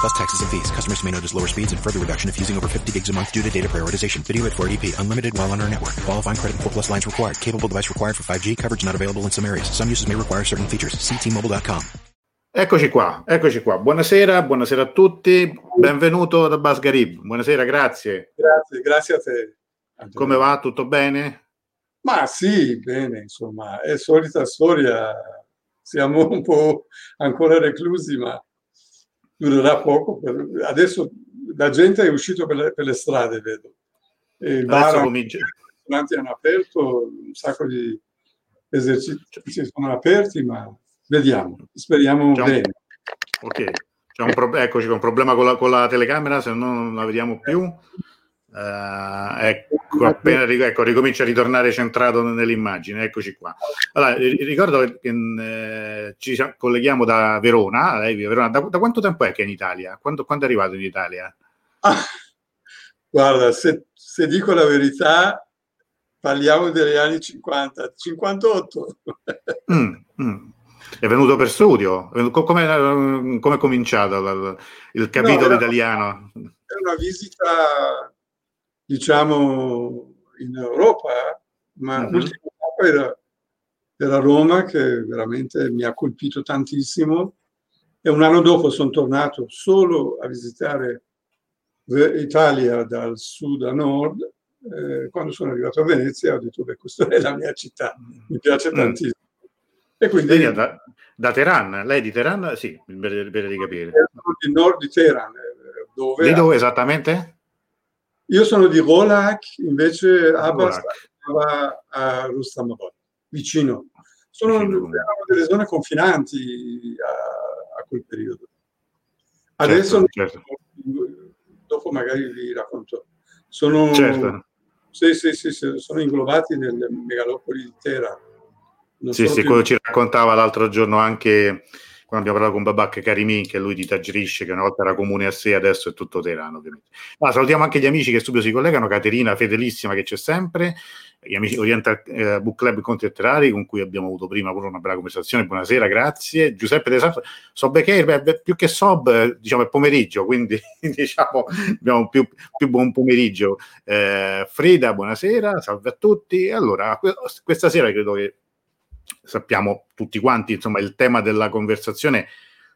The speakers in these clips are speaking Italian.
Plus taxes and fees. Customers may notice lower speeds and further reduction if using over 50 gigs a month due to data prioritization. Video at 480p. Unlimited while on our network. Qualifying credit and 4 plus lines required. Capable device required for 5G. Coverage not available in some areas. Some uses may require certain features. Ctmobile.com. Eccoci qua, eccoci qua. Buonasera, buonasera a tutti. Benvenuto da Bas Garib. Buonasera, grazie. Grazie, grazie a te. Come va? Tutto bene? Ma sì, bene, insomma, è solita storia. Siamo un po' ancora reclusi, ma durerà poco. Per- Adesso la gente è uscita per le, per le strade, vedo. E i bar comincia. i ristoranti hanno aperto, un sacco di esercizi sono aperti, ma vediamo, speriamo C'è un- bene. Ok, c'è un, pro- eccoci, c'è un problema con la, con la telecamera, se no non la vediamo più. Eh, ecco, appena ecco, ricomincia a ritornare centrato nell'immagine, eccoci qua. Allora, ri- ricordo che eh, ci colleghiamo da Verona, lei vive Verona. Da, da quanto tempo è che è in Italia? Quando, quando è arrivato in Italia? Ah, guarda, se, se dico la verità, parliamo degli anni 50, 58. Mm, mm. È venuto per studio? Come è cominciato il, capitolo era- italiano? È una visita, diciamo, in Europa, ma Mhm. l'ultima tappa era, era Roma, che veramente mi ha colpito tantissimo. E un anno dopo sono tornato solo a visitare Ve- Italia dal sud a nord. Eh, quando sono arrivato a Venezia ho detto, beh, questa è la mia città, mi piace Mm. tantissimo. E quindi Lei da, da Teheran? Lei di Teheran? Sì, per, per di capire. di nord di Teheran, eh, dove Di dove esattamente? Io sono di Rolak, invece Abbas stava a Rustamabad, vicino. Sono Vicino. erano delle zone confinanti a, a quel periodo. Adesso, Certo, dopo magari vi racconto, sono, certo. sì, sì, sì, sì, sono inglobati nelle megalopoli di Teheran. Non Sì, sì, quello ci raccontava l'altro giorno anche quando abbiamo parlato con Babak Karimi, che lui di Tajrish, che una volta era comune a sé, adesso è tutto Teheran, ovviamente. Ma salutiamo anche gli amici che subito si collegano, Caterina, fedelissima che c'è sempre, gli amici Oriental eh, Book Club Conti e con cui abbiamo avuto prima pure una bella conversazione. Buonasera, grazie. Giuseppe De Santo, beh, più che Sob, eh, diciamo è pomeriggio, quindi diciamo abbiamo più, più buon pomeriggio. Eh, Frida, buonasera, salve a tutti. Allora, que- questa sera credo che sappiamo tutti quanti, insomma, il tema della conversazione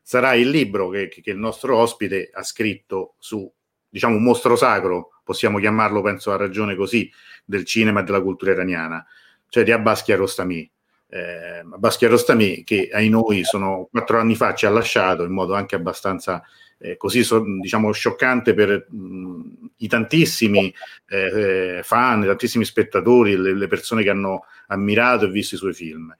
sarà il libro che, che il nostro ospite ha scritto su, diciamo, un mostro sacro, possiamo chiamarlo, penso a ragione così, del cinema e della cultura iraniana, cioè di Abbas Kiarostami. Eh, Abbas Kiarostami che ai noi sono quattro anni fa ci ha lasciato in modo anche abbastanza eh, così diciamo scioccante per mh, i tantissimi eh, eh, fan, tantissimi spettatori, le, le persone che hanno ammirato e visto i suoi film.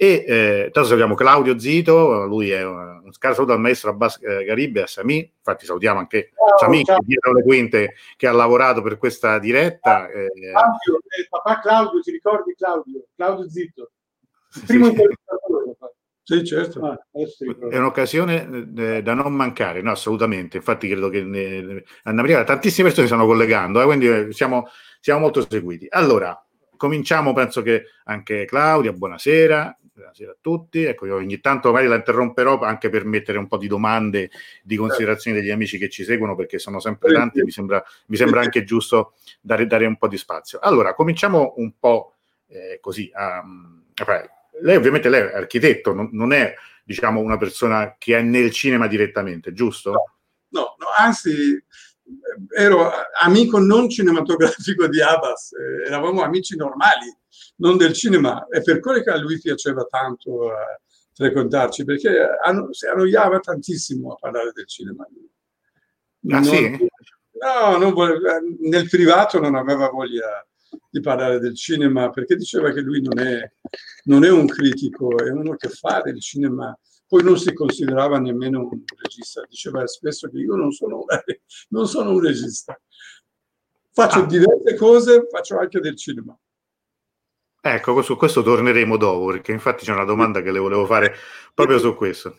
E eh, tanto salutiamo Claudio Zito, lui è un, un caro saluto al maestro Abbas eh, Garibe, a Sami, infatti salutiamo anche Sami ciao. che dietro le quinte che ha lavorato per questa diretta. eh, Claudio, eh, papà Claudio, ti ricordi Claudio? Claudio. Il sì, primo sì. intervistatore. Sì, certo. Ah, ricordo. È un'occasione eh, da non mancare, no, assolutamente. Infatti, credo che ne- Anna Maria, tantissime persone si stanno collegando, eh, quindi eh, siamo, siamo molto seguiti. Allora, cominciamo. Penso che anche Claudia, buonasera. Buonasera a tutti. Ecco, io ogni tanto magari la interromperò anche per mettere un po' di domande, di considerazioni degli amici che ci seguono, perché sono sempre tanti. e Mi sembra, mi sembra anche giusto dare, dare un po' di spazio. Allora, cominciamo un po' eh, così. a- lei ovviamente lei è architetto, non, non è diciamo una persona che è nel cinema direttamente, giusto? No, no, anzi, eh, ero amico non cinematografico di Abbas, eh, eravamo amici normali, non del cinema, e per quello che a lui piaceva tanto eh, frequentarci perché anno, si annoiava tantissimo a parlare del cinema. Ah, non, sì? No, voleva, nel privato non aveva voglia di parlare del cinema perché diceva che lui non è, non è un critico, è uno che fa del cinema. Poi non si considerava nemmeno un regista, diceva spesso che io non sono, non sono un regista. Faccio ah. diverse cose, faccio anche del cinema. Ecco, su questo torneremo dopo, perché infatti c'è una domanda che le volevo fare proprio su questo.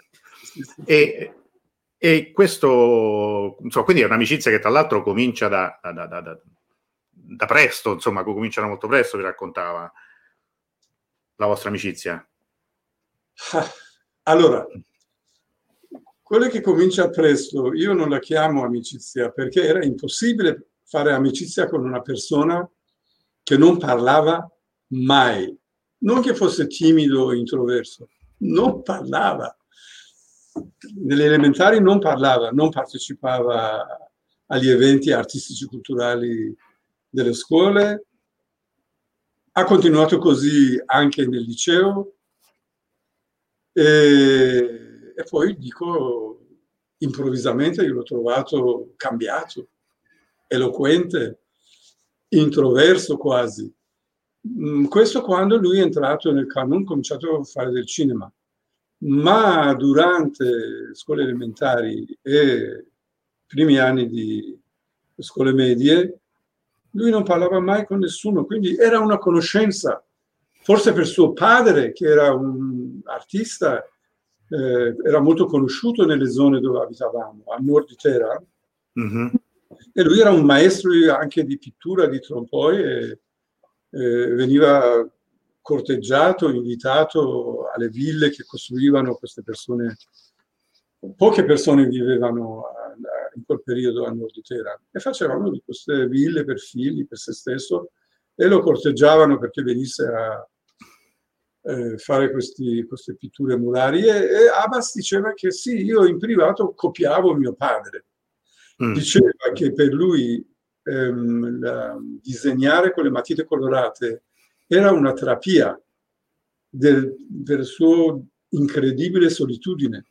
E, e questo, insomma, quindi è un'amicizia che tra l'altro comincia da, da, da, da presto, insomma, comincia molto presto, vi raccontava la vostra amicizia. Allora, quello che comincia presto, io non la chiamo amicizia perché era impossibile fare amicizia con una persona che non parlava mai. Non che fosse timido o introverso, non parlava. Nelle elementari non parlava, non partecipava agli eventi artistici culturali delle scuole. Ha continuato così anche nel liceo. E, e poi dico, improvvisamente io l'ho trovato cambiato, eloquente, introverso quasi. Mm, questo quando lui è entrato nel canon, ha cominciato a fare del cinema. Ma durante le scuole elementari e primi anni di scuole medie, lui non parlava mai con nessuno, quindi era una conoscenza. Forse per suo padre, che era un artista, eh, era molto conosciuto nelle zone dove abitavamo, a nord di Teheran. Mm-hmm. E lui era un maestro anche di pittura, di trompoi e eh, veniva corteggiato, invitato alle ville che costruivano queste persone. Poche persone vivevano a, a, in quel periodo a nord di Teheran e facevano di queste ville per figli, per se stesso e lo corteggiavano perché venisse a eh, fare questi, queste pitture murari e, e Abbas diceva che sì, io in privato copiavo mio padre. Mm. Diceva che per lui ehm, la, disegnare con le matite colorate era una terapia del, per sua incredibile solitudine,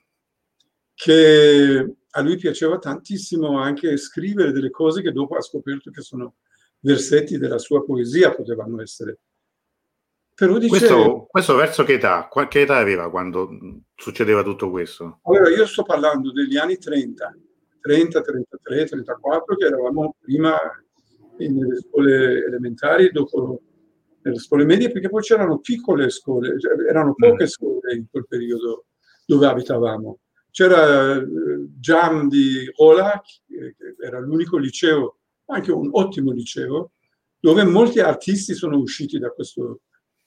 che a lui piaceva tantissimo anche scrivere delle cose che dopo ha scoperto che sono versetti della sua poesia, potevano essere. Dice, questo, questo verso che età? Che età aveva quando succedeva tutto questo? Allora, io sto parlando degli anni 30, 30, 33, 34, che eravamo prima nelle scuole elementari, dopo nelle scuole medie, perché poi c'erano piccole scuole, cioè erano poche mm. scuole in quel periodo dove abitavamo. C'era Jam eh, di Ola, che era l'unico liceo, anche un ottimo liceo, dove molti artisti sono usciti da questo,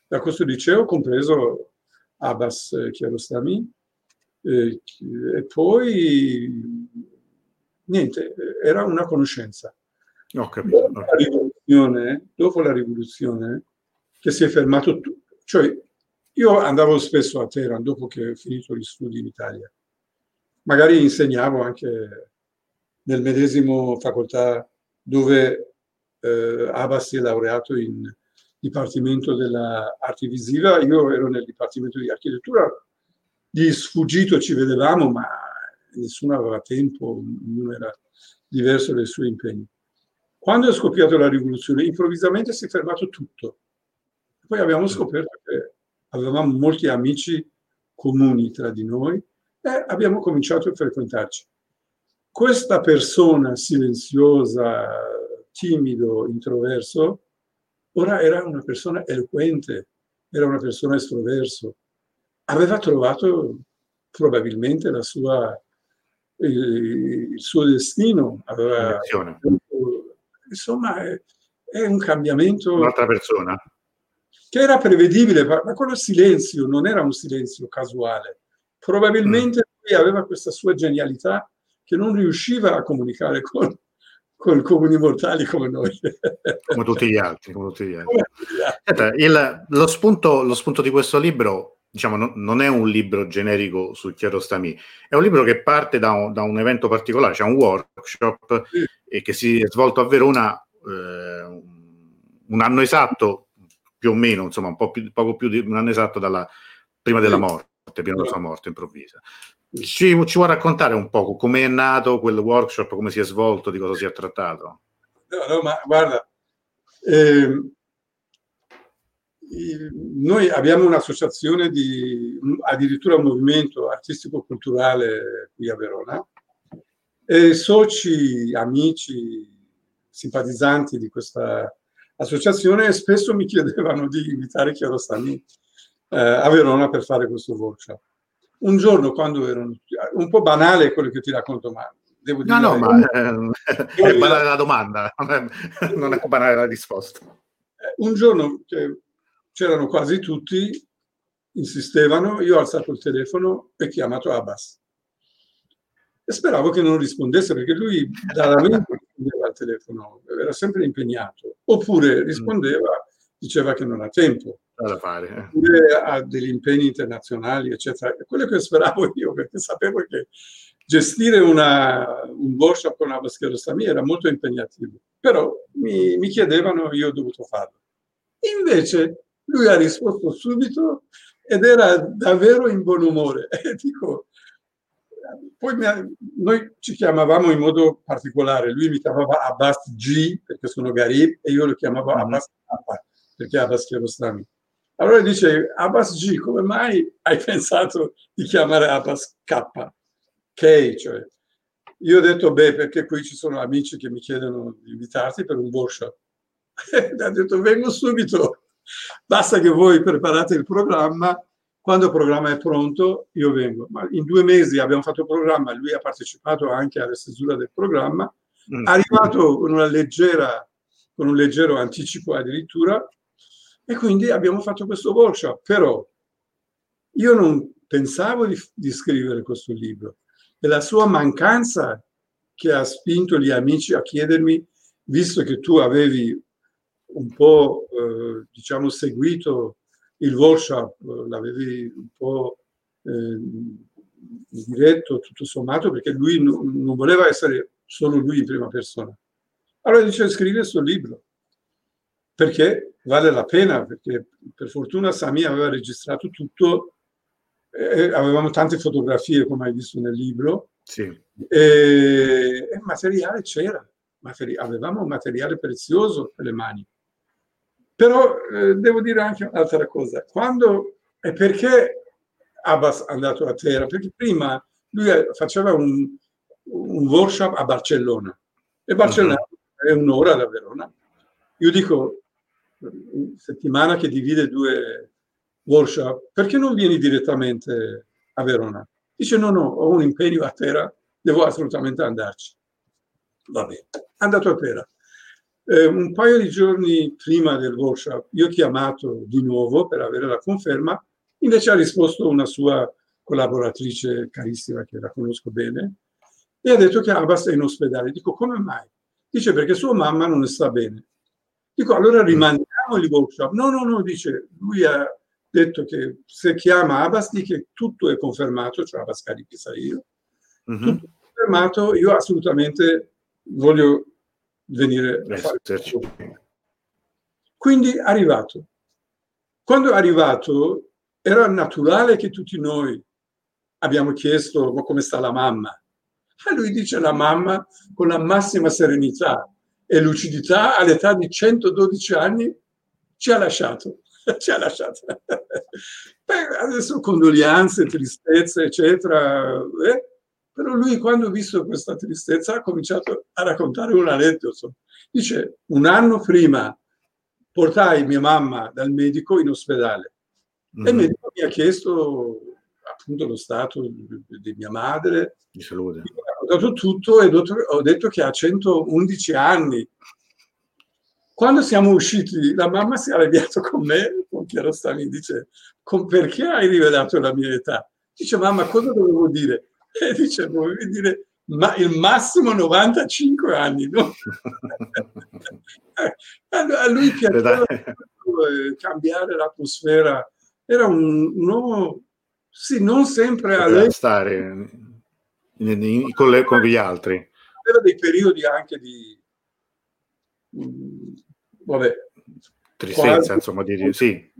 da questo liceo, compreso Abbas Kiarostami. Eh, e poi niente, era una conoscenza. Ho capito. Dopo la rivoluzione, dopo la rivoluzione che si è fermato tutto, cioè io andavo spesso a Teheran dopo che ho finito gli studi in Italia. Magari insegnavo anche nel medesimo facoltà dove eh, Abbas si è laureato in Dipartimento dell'Arte Visiva, io ero nel Dipartimento di Architettura, di sfuggito ci vedevamo, ma nessuno aveva tempo, ognuno era diverso dai suoi impegni. Quando è scoppiata la rivoluzione, improvvisamente si è fermato tutto. Poi abbiamo scoperto che avevamo molti amici comuni tra di noi e abbiamo cominciato a frequentarci. Questa persona silenziosa, timido, introverso, ora era una persona eloquente, era una persona estroverso. Aveva trovato probabilmente la sua il, suo destino. Aveva, insomma, è, è, un cambiamento. Un'altra persona. Che era prevedibile, ma, ma quello silenzio non era un silenzio casuale. Probabilmente mm. lui aveva questa sua genialità che non riusciva a comunicare con, con comuni mortali come noi. Come tutti gli altri. Tutti gli altri. Senta, il, lo, spunto, lo spunto di questo libro diciamo, no, non è un libro generico sul Chiarostami, è un libro che parte da un, da un evento particolare, c'è cioè un workshop sì. e che si è svolto a Verona eh, un anno esatto, più o meno, insomma, un po' più, poco più di un anno esatto dalla, prima della morte. pieno della sua morte improvvisa. Ci, ci vuoi raccontare un po' come è nato quel workshop, come si è svolto, di cosa si è trattato? No, no, ma guarda, eh, noi abbiamo un'associazione di addirittura un movimento artistico-culturale qui a Verona e soci, amici, simpatizzanti di questa associazione spesso mi chiedevano di invitare Chiarostani eh, a Verona per fare questo workshop. Un giorno, quando erano un po' banale quello che ti racconto, ma devo dire. No, no, ma è, è banale la domanda, non è banale la risposta. Eh, un giorno c'erano quasi tutti, insistevano, io ho alzato il telefono e chiamato Abbas. E speravo che non rispondesse perché lui raramente rispondeva al telefono, era sempre impegnato, oppure rispondeva, diceva che non ha tempo, da fare. Eh. ha degli impegni internazionali, eccetera. Quello che speravo io, perché sapevo che gestire una, un workshop con Abbas Kiarostami era molto impegnativo, però mi, mi chiedevano, io ho dovuto farlo. Invece lui ha risposto subito ed era davvero in buon umore. E dico, poi ha, noi ci chiamavamo in modo particolare, lui mi chiamava Abbas G perché sono Garib e io lo chiamavo mm-hmm. Abbas K perché Abbas Kiarostami. Allora dice, Abbas G, come mai hai pensato di chiamare Abbas K? K, cioè. Io ho detto, beh, perché qui ci sono amici che mi chiedono di invitarti per un workshop. Ha detto, vengo subito. Basta che voi preparate il programma, quando il programma è pronto io vengo. Ma in due mesi abbiamo fatto il programma, lui ha partecipato anche alla stesura del programma, mm. è arrivato con, una leggera, con un leggero anticipo addirittura e quindi abbiamo fatto questo workshop. Però io non pensavo di, di scrivere questo libro e la sua mancanza che ha spinto gli amici a chiedermi, visto che tu avevi un po' eh, diciamo seguito il workshop, l'avevi un po' eh, diretto tutto sommato perché lui non, non voleva essere solo lui in prima persona. Allora dice scrivi questo libro perché vale la pena, perché per fortuna Sami aveva registrato tutto, eh, avevamo tante fotografie come hai visto nel libro, sì. e, e materiale c'era, materi- avevamo un materiale prezioso per le mani. Però eh, devo dire anche un'altra cosa. Quando e perché Abbas è andato a Terra? Perché prima lui faceva un, un workshop a Barcellona e Barcellona uh-huh. è un'ora da Verona. Io dico, settimana che divide due workshop, perché non vieni direttamente a Verona? Dice no, no, ho un impegno a Terra, devo assolutamente andarci. Va bene, è andato a Terra. Eh, un paio di giorni prima del workshop, io ho chiamato di nuovo per avere la conferma, invece ha risposto una sua collaboratrice carissima che la conosco bene e ha detto che Abbas è in ospedale. Dico, come mai? Dice perché sua mamma non sta bene. Dico, allora rimandiamo il workshop. No, no, no, dice, lui ha detto che se chiama Abbas, dice che tutto è confermato, cioè Abbas Carichi sa io, mm-hmm. tutto è confermato, io assolutamente voglio venire a fare Quindi è arrivato. Quando è arrivato era naturale che tutti noi abbiamo chiesto ma come sta la mamma. E lui dice la mamma con la massima serenità e lucidità all'età di 112 anni ci ha lasciato. ci ha lasciato. Beh, adesso condoglianze, tristezze, eccetera. Eh? Però lui quando ha visto questa tristezza ha cominciato a raccontare un aneddoto. Dice, un anno prima portai mia mamma dal medico in ospedale mm-hmm. e il mhm. medico mi ha chiesto appunto lo stato di, mia madre. Di salute. Ho raccontato tutto e ho detto che ha 111 anni. Quando siamo usciti, la mamma si è arrabbiata con me, con Chiarostami, dice, perché hai rivelato la mia età? Dice, mamma, cosa dovevo dire? E dice, volevi dire, ma il massimo 95 anni, no? a lui piaceva eh, cambiare l'atmosfera. Era un, un uomo, sì, non sempre a lei. Stare in, in, in, con, le, con, gli altri. Aveva dei periodi anche di... Vabbè. Tristezza, quasi, insomma, di, sì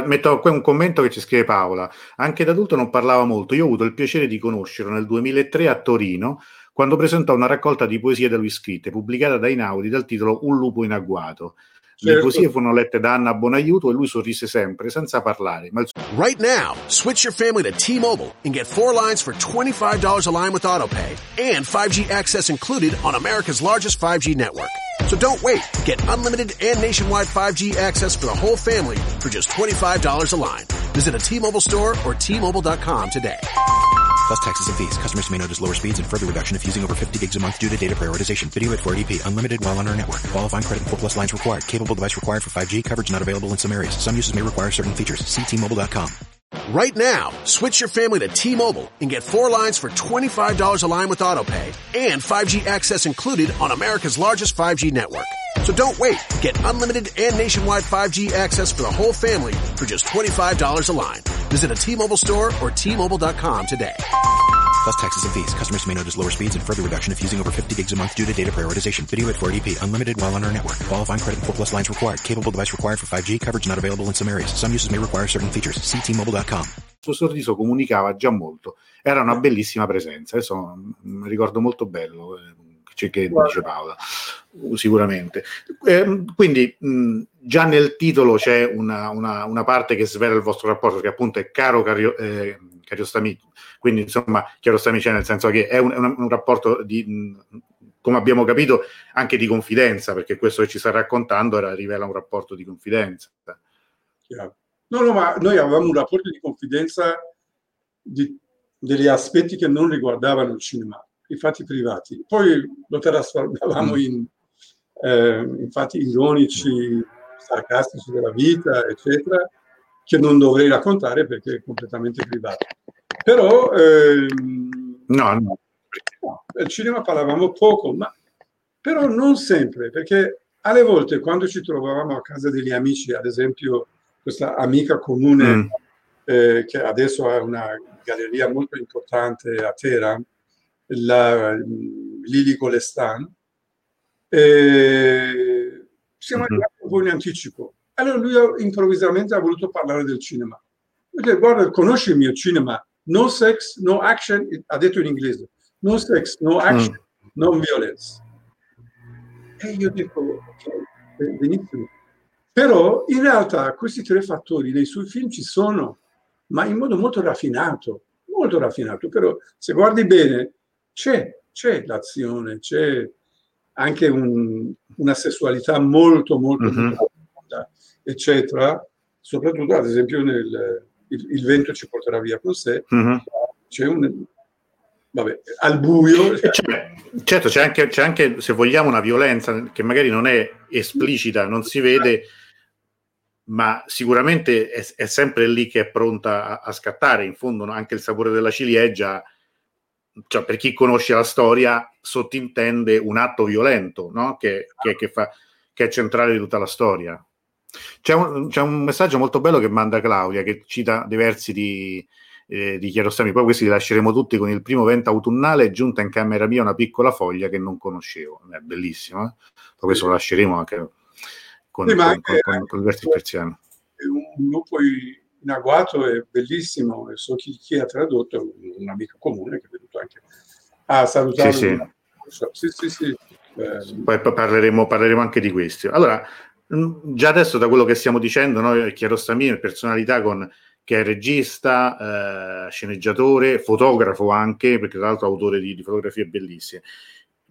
metto qui un commento che ci scrive Paola. Anche da adulto non parlava molto. Io ho avuto il piacere di conoscerlo nel 2003 a Torino, quando presentò una raccolta di poesie da lui scritte, pubblicata da Inaudi dal titolo Un lupo in agguato. Le Certo. poesie furono lette da Anna Bonaiuto e lui sorrise sempre, senza parlare. Ma il Right now, switch your family to T-Mobile and get four lines for $25 a line with AutoPay and 5G access included on America's largest 5G network. So don't wait. Get unlimited and nationwide 5G access for the whole family for just $25 a line. Visit a T-Mobile store or T-Mobile.com today. Plus taxes and fees. Customers may notice lower speeds and further reduction if using over 50 gigs a month due to data prioritization. Video at 480p. Unlimited while on our network. Qualifying credit and 4 plus lines required. Capable device required for 5G. Coverage not available in some areas. Some uses may require certain features. See T-Mobile.com. Right now, switch your family to T-Mobile and get four lines for $25 a line with AutoPay and 5G access included on America's largest 5G network. So don't wait. Get unlimited and nationwide 5G access for the whole family for just $25 a line. Visit a T-Mobile store or T-Mobile.com today. Plus taxes and fees. Customers may notice lower speeds and further reduction if using over 50 gigs a month due to data prioritization. Video at 480p. Unlimited while on our network. Qualifying credit and 4 plus lines required. Capable device required for 5G. Coverage not available in some areas. Some uses may require certain features. See T-Mobile.com. suo sorriso comunicava già molto. Era una bellissima presenza. Adesso mm, mi ricordo molto bello. eh, Che, che dice Paola, sicuramente. Eh, quindi mh, già nel titolo c'è una, una, una, parte che svela il vostro rapporto, che appunto è caro cario, eh, Cariostami, quindi insomma Chiarostami c'è nel senso che è un, un, un rapporto di, mh, come abbiamo capito, anche di confidenza, perché questo che ci sta raccontando era, rivela un rapporto di confidenza. Chiaro. No, no, ma noi avevamo un rapporto di confidenza di, degli aspetti che non riguardavano il cinema, i fatti privati. Poi lo trasformavamo in, eh, in fatti ironici, sarcastici della vita, eccetera, che non dovrei raccontare perché è completamente privato. Però ehm, no, no. del cinema parlavamo poco, ma però non sempre, perché alle volte quando ci trovavamo a casa degli amici, ad esempio questa amica comune mm. eh, che adesso ha una galleria molto importante a Teheran, la Lili Golestan, eh, siamo arrivati un po' in anticipo. Allora lui improvvisamente ha voluto parlare del cinema. Perché, guarda, conosci il mio cinema? No sex, no action, ha detto in inglese. No sex, no action, mm. no violence. E io dico, ok, benissimo. Però in realtà questi tre fattori nei suoi film ci sono, ma in modo molto raffinato, molto raffinato. Però se guardi bene, c'è, c'è l'azione, c'è anche un, una sessualità molto, molto, Mhm. molto profonda, eccetera. Soprattutto, ad esempio, nel il, il vento ci porterà via con sé, Mhm. c'è un... Vabbè, al buio... C'è- certo, c'è anche, c'è anche, se vogliamo, una violenza che magari non è esplicita, non si vede, ma sicuramente è, è sempre lì che è pronta a, a scattare. In fondo, anche il sapore della ciliegia, cioè, per chi conosce la storia, sottintende un atto violento no? che, che- che fa- che è centrale di tutta la storia. C'è un, c'è un messaggio molto bello che manda Claudia, che cita dei versi di, eh, di Chiarostami. Poi questi li lasceremo tutti con il primo vento autunnale. È giunta in camera mia una piccola foglia che non conoscevo. È bellissimo. Eh? Poi questo lo lasceremo anche con, Sì, con, anche- con- con- con il verso persiano. un lupo in agguato è bellissimo e so chi, chi ha tradotto, un amico comune che è venuto anche a salutarlo. Sì, sì. sì, sì. Eh, Poi parleremo, parleremo anche di questi. Allora, mh, già adesso da quello che stiamo dicendo, noi Chiarostami è personalità con, che è regista, eh, sceneggiatore, fotografo anche, perché tra l'altro è autore di, di fotografie bellissime.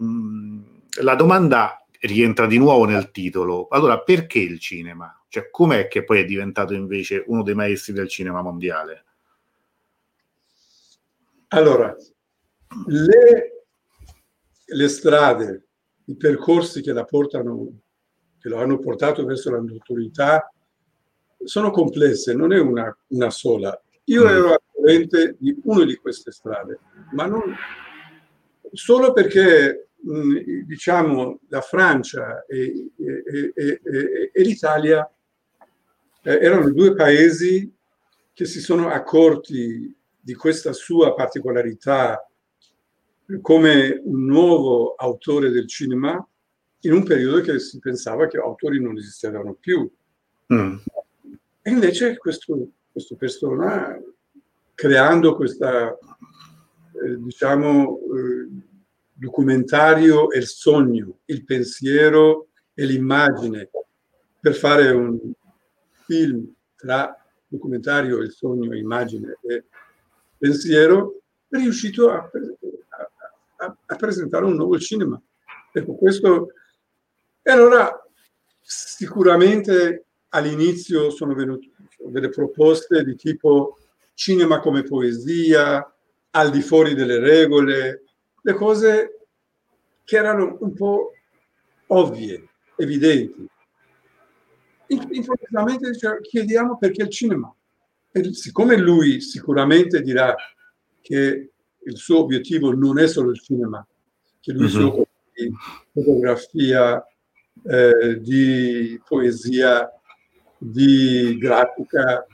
Mm, la domanda rientra di nuovo nel titolo. Allora, perché il cinema? Cioè, com'è che poi è diventato invece uno dei maestri del cinema mondiale? Allora, le, le strade, i percorsi che la portano, che lo hanno portato verso la notorietà, sono complesse, non è una, una sola. Io Mm. ero al corrente di una di queste strade, ma non solo perché mh, diciamo la Francia e- e- e- e l'Italia eh, erano due paesi che si sono accorti di questa sua particolarità come un nuovo autore del cinema in un periodo che si pensava che autori non esistevano più. Mm. E invece questo, questo persona, creando questa, eh, diciamo, eh, documentario e il sogno, il pensiero e l'immagine, per fare un film tra documentario, il sogno, immagine e pensiero, è riuscito a, a, a presentare un nuovo cinema. Ecco, questo... E allora sicuramente all'inizio sono venute delle proposte di tipo cinema come poesia, al di fuori delle regole, le cose che erano un po' ovvie, evidenti. Improvvisamente chiediamo perché il cinema. E siccome lui sicuramente dirà che il suo obiettivo non è solo il cinema, che lui uh-huh. si occupa di fotografia, eh, di poesia, di grafica,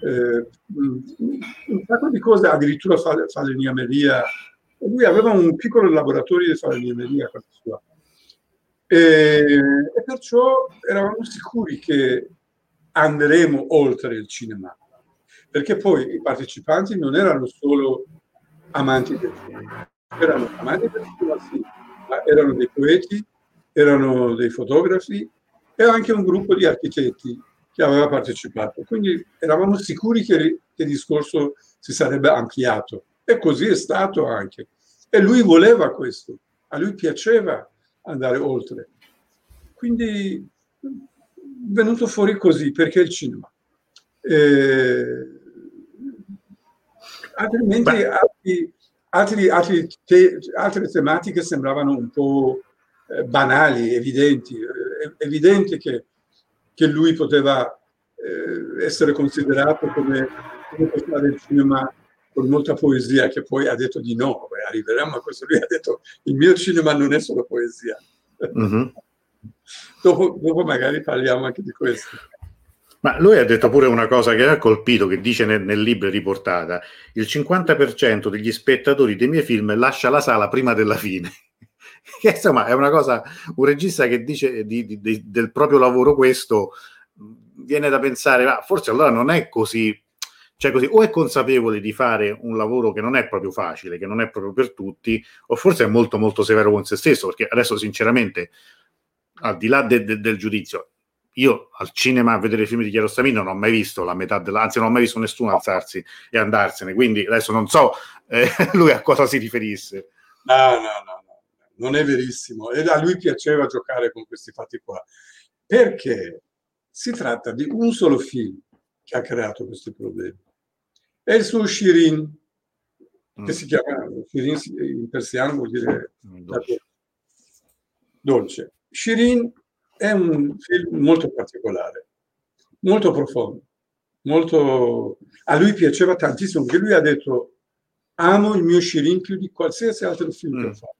eh, un sacco di cose, addirittura falegnameria. Lui aveva un piccolo laboratorio di falegnameria a casa sua. E, e perciò eravamo sicuri che andremo oltre il cinema, perché poi i partecipanti non erano solo amanti del cinema, erano amanti del cinema, sì, ma erano dei poeti, erano dei fotografi e anche un gruppo di architetti che aveva partecipato. Quindi eravamo sicuri che, che il discorso si sarebbe ampliato e così è stato anche. E lui voleva questo, a lui piaceva andare oltre. Quindi è venuto fuori così perché il cinema. Eh, altrimenti altri, altri, altri te, altre tematiche sembravano un po' eh, banali, evidenti. È evidente che che lui poteva eh, essere considerato come persona del cinema con molta poesia, che poi ha detto di no, Beh, arriveremo a questo, lui ha detto il mio cinema non è solo poesia. Mm-hmm. dopo, dopo magari parliamo anche di questo. Ma lui ha detto pure una cosa che ha colpito, che dice nel, nel, libro riportata, il 50% degli spettatori dei miei film lascia la sala prima della fine. che insomma è una cosa, un regista che dice di, di, di, del proprio lavoro questo, viene da pensare, ma forse allora non è così, cioè così, o è consapevole di fare un lavoro che non è proprio facile, che non è proprio per tutti, o forse è molto molto severo con se stesso, perché adesso sinceramente, al di là de, de, del giudizio, io al cinema a vedere i film di Chiarostamini non ho mai visto la metà della, anzi non ho mai visto nessuno alzarsi e andarsene, quindi adesso non so eh, lui a cosa si riferisse. No, no, no non è verissimo. E a lui piaceva giocare con questi fatti qua. Perché si tratta di un solo film che ha creato questi problemi. È il suo Shirin, che si chiama Shirin in persiano vuol dire dolce. dolce. Shirin è un film molto particolare, molto profondo, molto... a lui piaceva tantissimo, perché lui ha detto amo il mio Shirin più di qualsiasi altro film mm. che ho fatto.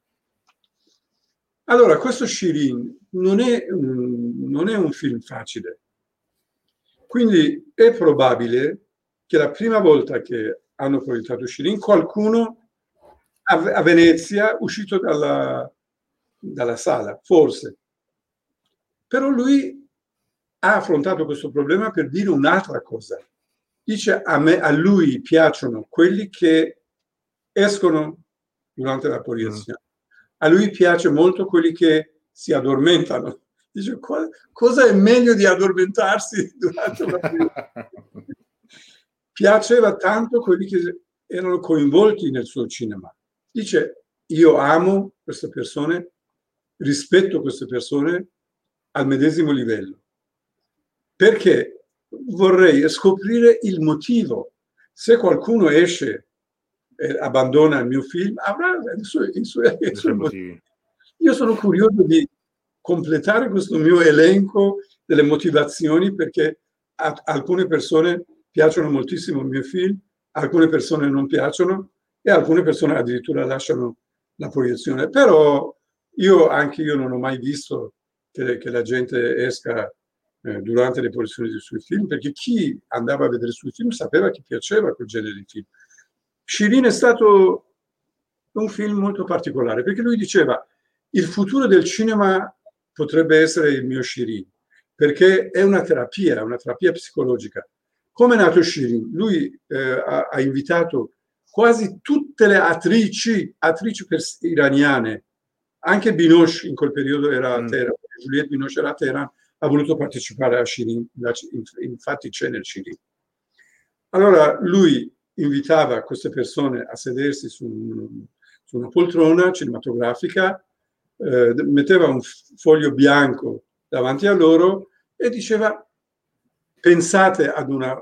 Allora, questo Shirin non è, non è un film facile. Quindi è probabile che la prima volta che hanno proiettato Shirin, qualcuno a, Venezia uscito dalla, dalla sala, forse. Però lui ha affrontato questo problema per dire un'altra cosa. Dice a, me, a lui piacciono quelli che escono durante la proiezione. A lui piace molto quelli che si addormentano. Dice, cosa è meglio di addormentarsi durante la Piaceva tanto quelli che erano coinvolti nel suo cinema. Dice, io amo queste persone, rispetto queste persone al medesimo livello. Perché vorrei scoprire il motivo. Se qualcuno esce eh, abbandona il mio film, avrà i suoi, i suoi, i suoi motivi. Io sono curioso di completare questo mio elenco delle motivazioni perché a alcune persone piacciono moltissimo il mio film, alcune persone non piacciono e alcune persone addirittura lasciano la proiezione. Però io anche io non ho mai visto che, che la gente esca eh, durante le proiezioni dei suoi film, perché chi andava a vedere i suoi film sapeva che piaceva quel genere di film. Shirin è stato un film molto particolare perché lui diceva il futuro del cinema potrebbe essere il mio Shirin, perché è una terapia, una terapia psicologica. Come è nato Shirin? Lui eh, ha, ha, invitato quasi tutte le attrici, attrici iraniane, anche Binoche in quel periodo era a mm. Teheran, Juliette Binoche era a Teheran, ha voluto partecipare a Shirin, infatti c'è nel Shirin. Allora lui invitava queste persone a sedersi su, un, su una poltrona cinematografica, eh, metteva un foglio bianco davanti a loro e diceva pensate ad una,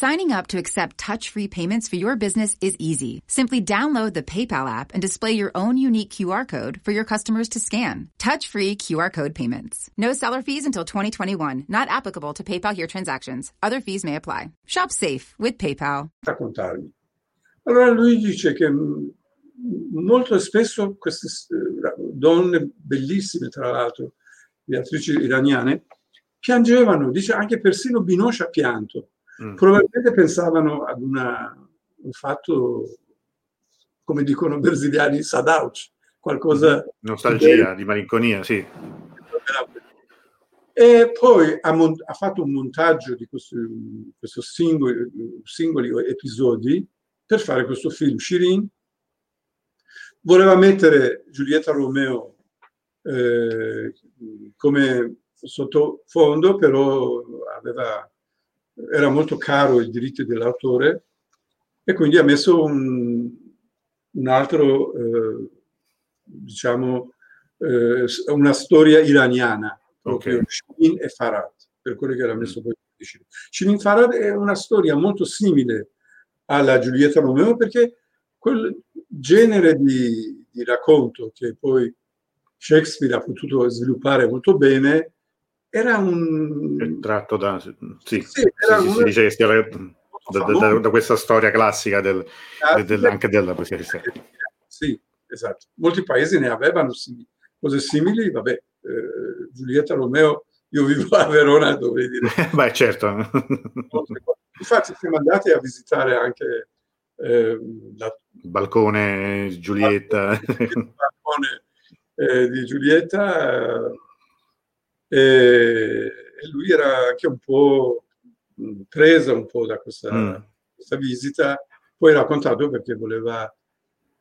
Signing up to accept touch-free payments for your business is easy. Simply download the PayPal app and display your own unique QR code for your customers to scan. Touch-free QR code payments. No seller fees until 2021. Not applicable to PayPal here transactions. Other fees may apply. Shop safe with PayPal. Raccontarmi. Allora lui dice che molto spesso queste donne bellissime, tra l'altro, le attrici iraniane, piangevano, dice anche persino Binoche ha pianto. Mm. Probabilmente pensavano ad una, un fatto, come dicono i brasiliani, sadauc, qualcosa... Nostalgia, di, di malinconia, sì. E poi ha, mon- ha fatto un montaggio di questi, questi singoli, singoli episodi per fare questo film, Shirin, voleva mettere Giulietta Romeo eh, come sottofondo, però aveva, era molto caro il diritto dell'autore e quindi ha messo un, un altro, eh, diciamo, eh, una storia iraniana, proprio okay. Shirin e Farad, per quello che era messo poi. Shirin Farad è una storia molto simile alla Giulietta Romeo perché quel genere di, di racconto che poi Shakespeare ha potuto sviluppare molto bene era un... tratto da... Sì, sì, sì, sì si dice che sia da, da, da, questa storia classica del, ah, del, anche della poesia Sì, esatto. Molti paesi ne avevano simili, cose simili, vabbè, eh, Giulietta Romeo, io vivo a Verona, dovrei dire. Beh, certo. Infatti siamo andati a visitare anche eh, la... balcone Giulietta. Il balcone eh, di Giulietta e lui era anche un po' preso un po' da questa, mm. questa visita, poi raccontato perché voleva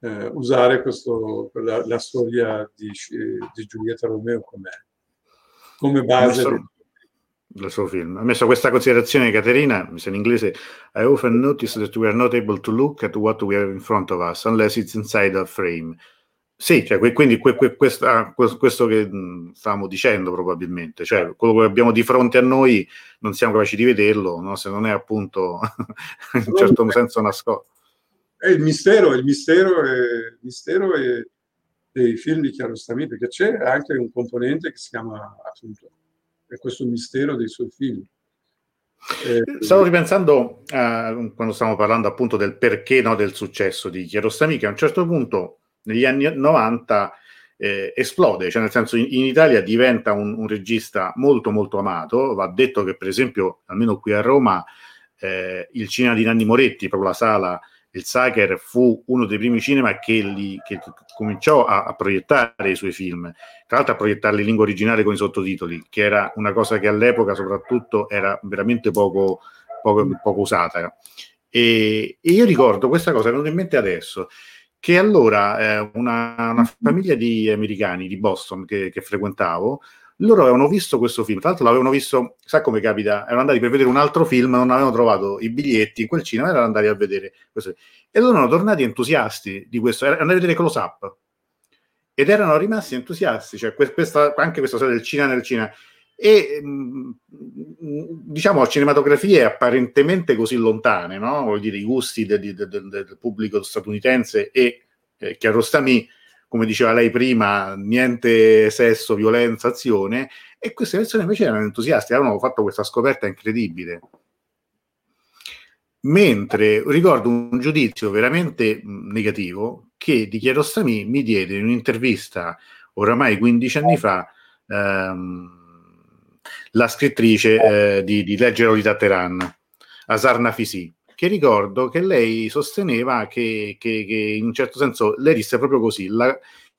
eh, usare questo, la, la, storia di, di Giulietta Romeo come, come base. Messo, del suo film. Ha messo questa considerazione Caterina, in inglese, I often notice that we are not able to look at what we have in front of us unless it's inside a frame. Sì, cioè, quindi que, que, questa, questo che stavamo dicendo probabilmente, cioè quello che abbiamo di fronte a noi non siamo capaci di vederlo, no? se non è appunto in un certo senso nascosto. È il mistero, il mistero, è, il mistero è dei film di Chiarostami, perché c'è anche un componente che si chiama appunto è questo mistero dei suoi film. Eh, Stavo ripensando uh, quando stavamo parlando appunto del perché no, del successo di Chiarostami, che a un certo punto negli anni 90 eh, esplode, cioè nel senso in, in Italia diventa un, un, regista molto molto amato, va detto che per esempio almeno qui a Roma eh, il cinema di Nanni Moretti, proprio la sala il Sacher fu uno dei primi cinema che, li, che cominciò a, a, proiettare i suoi film, tra l'altro a proiettarli in lingua originale con i sottotitoli, che era una cosa che all'epoca soprattutto era veramente poco, poco, poco usata. E, e, io ricordo questa cosa, è venuta in mente adesso, che allora eh, una, una, famiglia di americani di Boston che, che frequentavo loro avevano visto questo film, tra l'altro l'avevano visto, sa come capita, erano andati per vedere un altro film, non avevano trovato i biglietti in quel cinema, erano andati a vedere questo. E loro erano tornati entusiasti di questo, erano andati a vedere Close Up. ed erano rimasti entusiasti, cioè questa, anche questa storia del cinema nel cinema. E mm, diciamo cinematografie apparentemente così lontane, no? Vuol dire i gusti del, del, del, pubblico statunitense e eh, Chiarostami, come diceva lei prima, niente sesso, violenza, azione, e queste persone invece erano entusiasti, avevano fatto questa scoperta incredibile. Mentre ricordo un giudizio veramente negativo che di Chiarostami mi diede in un'intervista oramai 15 anni fa ehm, la scrittrice eh, di, di Leggero di Tatteran, Asarna Fisi, che ricordo che lei sosteneva che, che, che in un certo senso lei disse proprio così, la,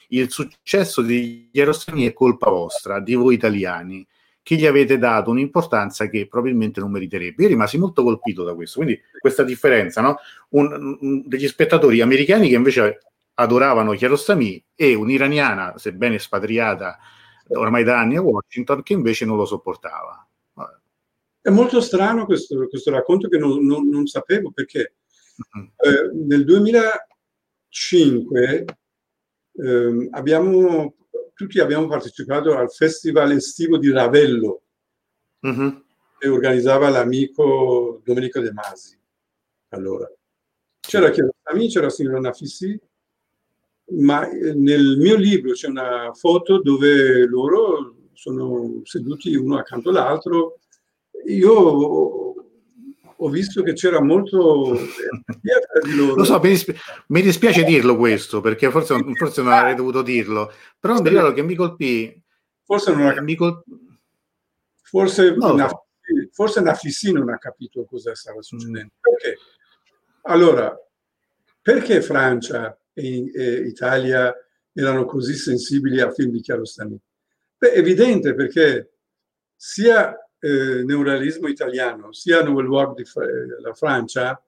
il successo di Chiarostami è colpa vostra, di voi italiani, che gli avete dato un'importanza che probabilmente non meriterebbe. Io rimasi molto colpito da questo, quindi questa differenza, no? un, un, degli spettatori americani che invece adoravano Chiarostami e un'iraniana, sebbene espatriata ormai da anni a Washington, che invece non lo sopportava. È molto strano questo, questo racconto che non, non, non sapevo perché uh-huh. eh, nel 2005 eh, abbiamo tutti abbiamo partecipato al festival estivo di Ravello uh-huh. che organizzava l'amico Domenico De Masi. Allora, c'era Chiarostami, c'era signora Nafissi, ma eh, nel mio libro c'è una foto dove loro sono seduti uno accanto all'altro. Io ho visto che c'era molto di loro. Lo so, mi, dispi- mi, dispiace dirlo questo, perché forse, forse non avrei dovuto dirlo, però mi ricordo che mi colpì. Forse non ha capito. Forse, no, una, forse Nafissi non ha capito cosa stava succedendo. Mm. Perché? Allora, perché Francia e, e, Italia erano così sensibili a film di Chiarostami? Beh, evidente perché sia eh, neorealismo italiano, sia Nouvelle Vague di eh, la Francia,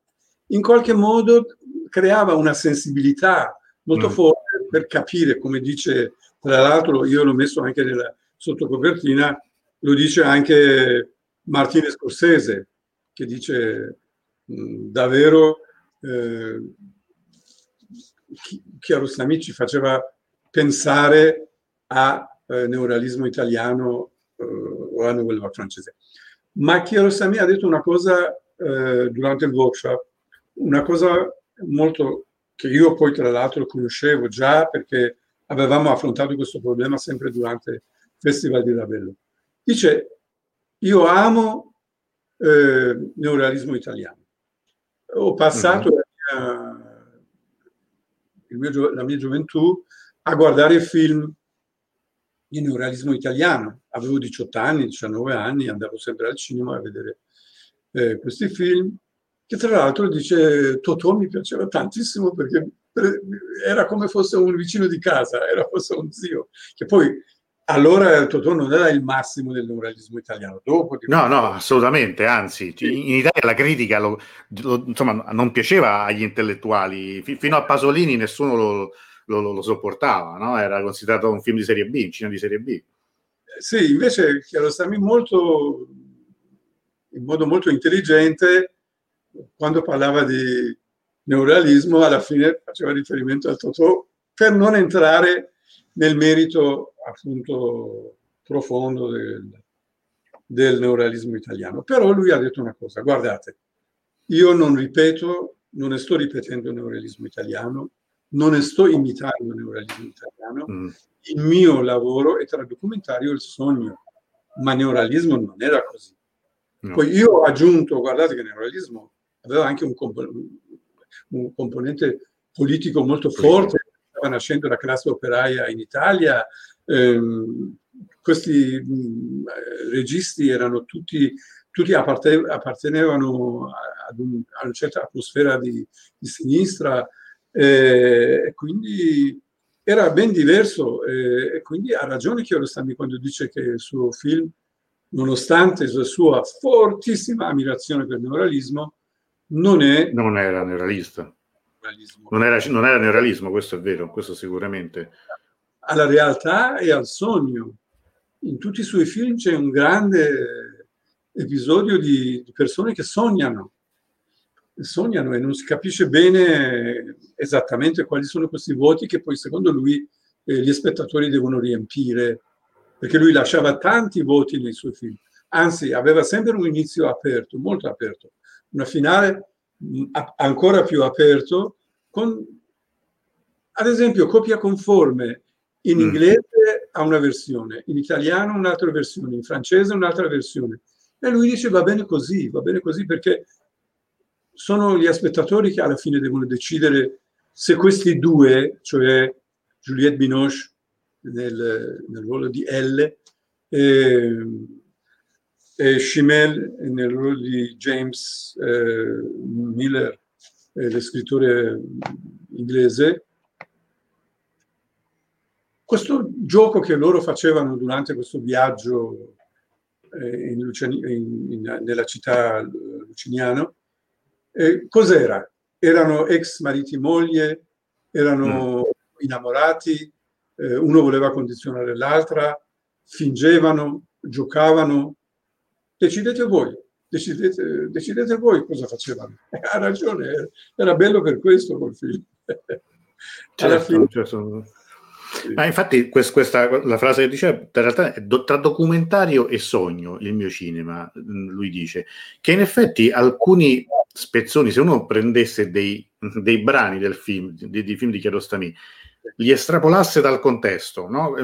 in qualche modo creava una sensibilità molto mm. forte per capire, come dice, tra l'altro io l'ho messo anche nella sottocopertina, lo dice anche Martine Scorsese, che dice davvero eh, Chiarostami ci faceva pensare a eh, neorealismo italiano o la Nouvelle Vague francese. Ma Kiarostami ha detto una cosa eh, durante il workshop, una cosa molto che io poi tra l'altro conoscevo già perché avevamo affrontato questo problema sempre durante il Festival di Ravello. Dice, io amo eh, neorealismo italiano. Ho passato uh-huh. la, mia, mio, la mia gioventù a guardare film di neorealismo italiano. Avevo 18 anni, 19 anni, andavo sempre al cinema a vedere eh, questi film, che tra l'altro dice Totò mi piaceva tantissimo perché era come fosse un vicino di casa, era fosse un zio, che poi allora Totò non era il massimo del neorealismo italiano. Dopo, no, no, assolutamente, anzi, sì. in Italia la critica lo, lo, insomma, non piaceva agli intellettuali, F- fino a Pasolini nessuno lo, lo, sopportava, no? era considerato un film di serie B, un cinema di serie B. Sì, invece Chiarostami molto, in modo molto intelligente, quando parlava di neorealismo, alla fine faceva riferimento al Totò per non entrare nel merito appunto profondo del, del neorealismo italiano. Però lui ha detto una cosa, guardate, io non ripeto, non ne sto ripetendo il neorealismo italiano, non sto imitando il neuralismo italiano, mm. il mio lavoro è tra documentario e il sogno, ma il neuralismo non era così. No. Poi io ho aggiunto, guardate che il neuralismo aveva anche un, comp- un componente politico molto forte, stava nascendo la classe operaia in Italia, ehm, questi mh, registi erano tutti, tutti apparten- appartenevano ad un, a una certa atmosfera di, di sinistra, eh, e quindi era ben diverso eh, e quindi ha ragione Chiarostami quando dice che il suo film, nonostante la sua fortissima ammirazione per il neorealismo, non è... Non era neorealista. Non era, non era neorealismo, questo è vero, questo sicuramente. Alla realtà e al sogno. In tutti i suoi film c'è un grande episodio di, di persone che sognano sognano e non si capisce bene esattamente quali sono questi vuoti che poi secondo lui eh, gli spettatori devono riempire, perché lui lasciava tanti voti nei suoi film, anzi aveva sempre un inizio aperto, molto aperto, una finale ancora più aperto, con ad esempio copia conforme in mm. inglese ha una versione, in italiano un'altra versione, in francese un'altra versione. E lui dice va bene così, va bene così perché sono gli spettatori che alla fine devono decidere se questi due, cioè Juliette Binoche nel, nel ruolo di L e, e Chimel nel ruolo di James eh, Miller, eh, lo scrittore inglese, questo gioco che loro facevano durante questo viaggio eh, in Luciani, in, in, nella città luciniano, eh, cos'era? Erano ex mariti e moglie, erano mm. innamorati, eh, uno voleva condizionare l'altra, fingevano, giocavano. Decidete voi, decidete, decidete voi cosa facevano. Ha ragione, era bello per questo col film. Certo, fine, certo. Ma infatti quest, questa, la frase che diceva, in realtà è tra documentario e sogno il mio cinema, mm, lui dice, che in effetti alcuni spezzoni, se uno prendesse dei, dei brani del film, di, di film di Chiarostami, li estrapolasse dal contesto, no?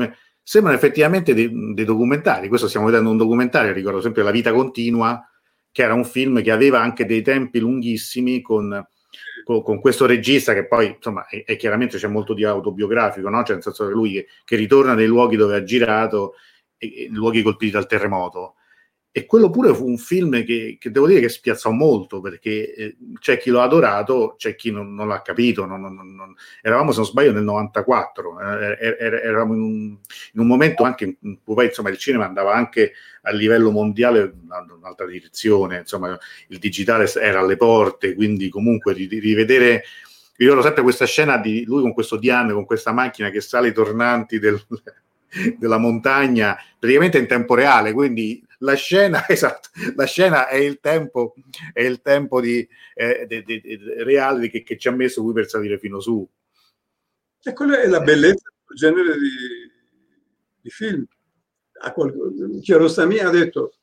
Sembrano effettivamente dei, dei, documentari. Questo stiamo vedendo un documentario, ricordo sempre La vita continua, che era un film che aveva anche dei tempi lunghissimi con con, con, questo regista che poi insomma è, è, chiaramente c'è molto di autobiografico, no? cioè nel senso che lui che, che ritorna nei luoghi dove ha girato, e, e, luoghi colpiti dal terremoto. E quello pure fu un film che, che devo dire che spiazzò molto perché eh, c'è chi l'ha adorato, c'è chi non, non l'ha capito. Non, non, eravamo, se non sbaglio, nel 94, eh, er, er, eravamo in un, in un, momento anche in cui poi insomma, il cinema andava anche a livello mondiale in un'altra direzione. Insomma, il digitale era alle porte, quindi comunque rivedere. Io ricordo sempre questa scena di lui con questo diame, con questa macchina che sale i tornanti del, della montagna praticamente in tempo reale, quindi la scena, esatto, la scena è il tempo, è il tempo di, eh, di, di, di reale che, che, ci ha messo lui per salire fino su. E quella è la bellezza del genere di, di film. Chiarostami ha detto,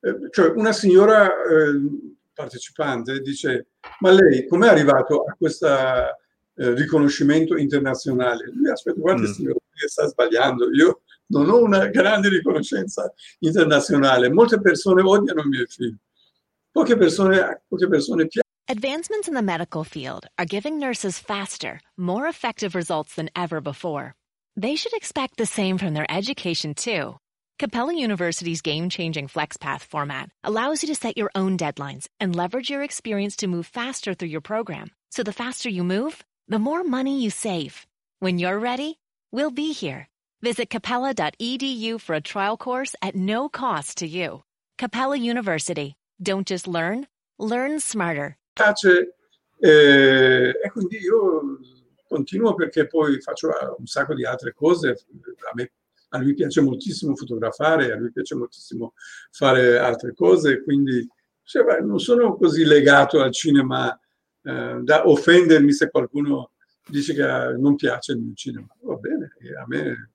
eh, cioè una signora eh, partecipante dice, ma lei com'è arrivato a questo eh, riconoscimento internazionale? Lui aspetta, guarda mm. signora, sta sbagliando, io non ho una grande riconoscenza internazionale. Molte persone odiano i miei film. Poche persone, poche persone piacciono. Advancements in the medical field are giving nurses faster, more effective results than ever before. They should expect the same from their education, too. Capella University's game changing FlexPath format allows you to set your own deadlines and leverage your experience to move faster through your program. So the faster you move, the more money you save. When you're ready, we'll be here Visit capella.edu for a trial course at no cost to you. Capella University. Don't just learn, learn smarter. Piace, eh, e quindi io continuo perché poi faccio un sacco di altre cose. A, me, a lui piace moltissimo fotografare, a lui piace moltissimo fare altre cose, quindi cioè, non sono così legato al cinema eh, da offendermi se qualcuno dice che non piace il mio cinema. Va bene, a me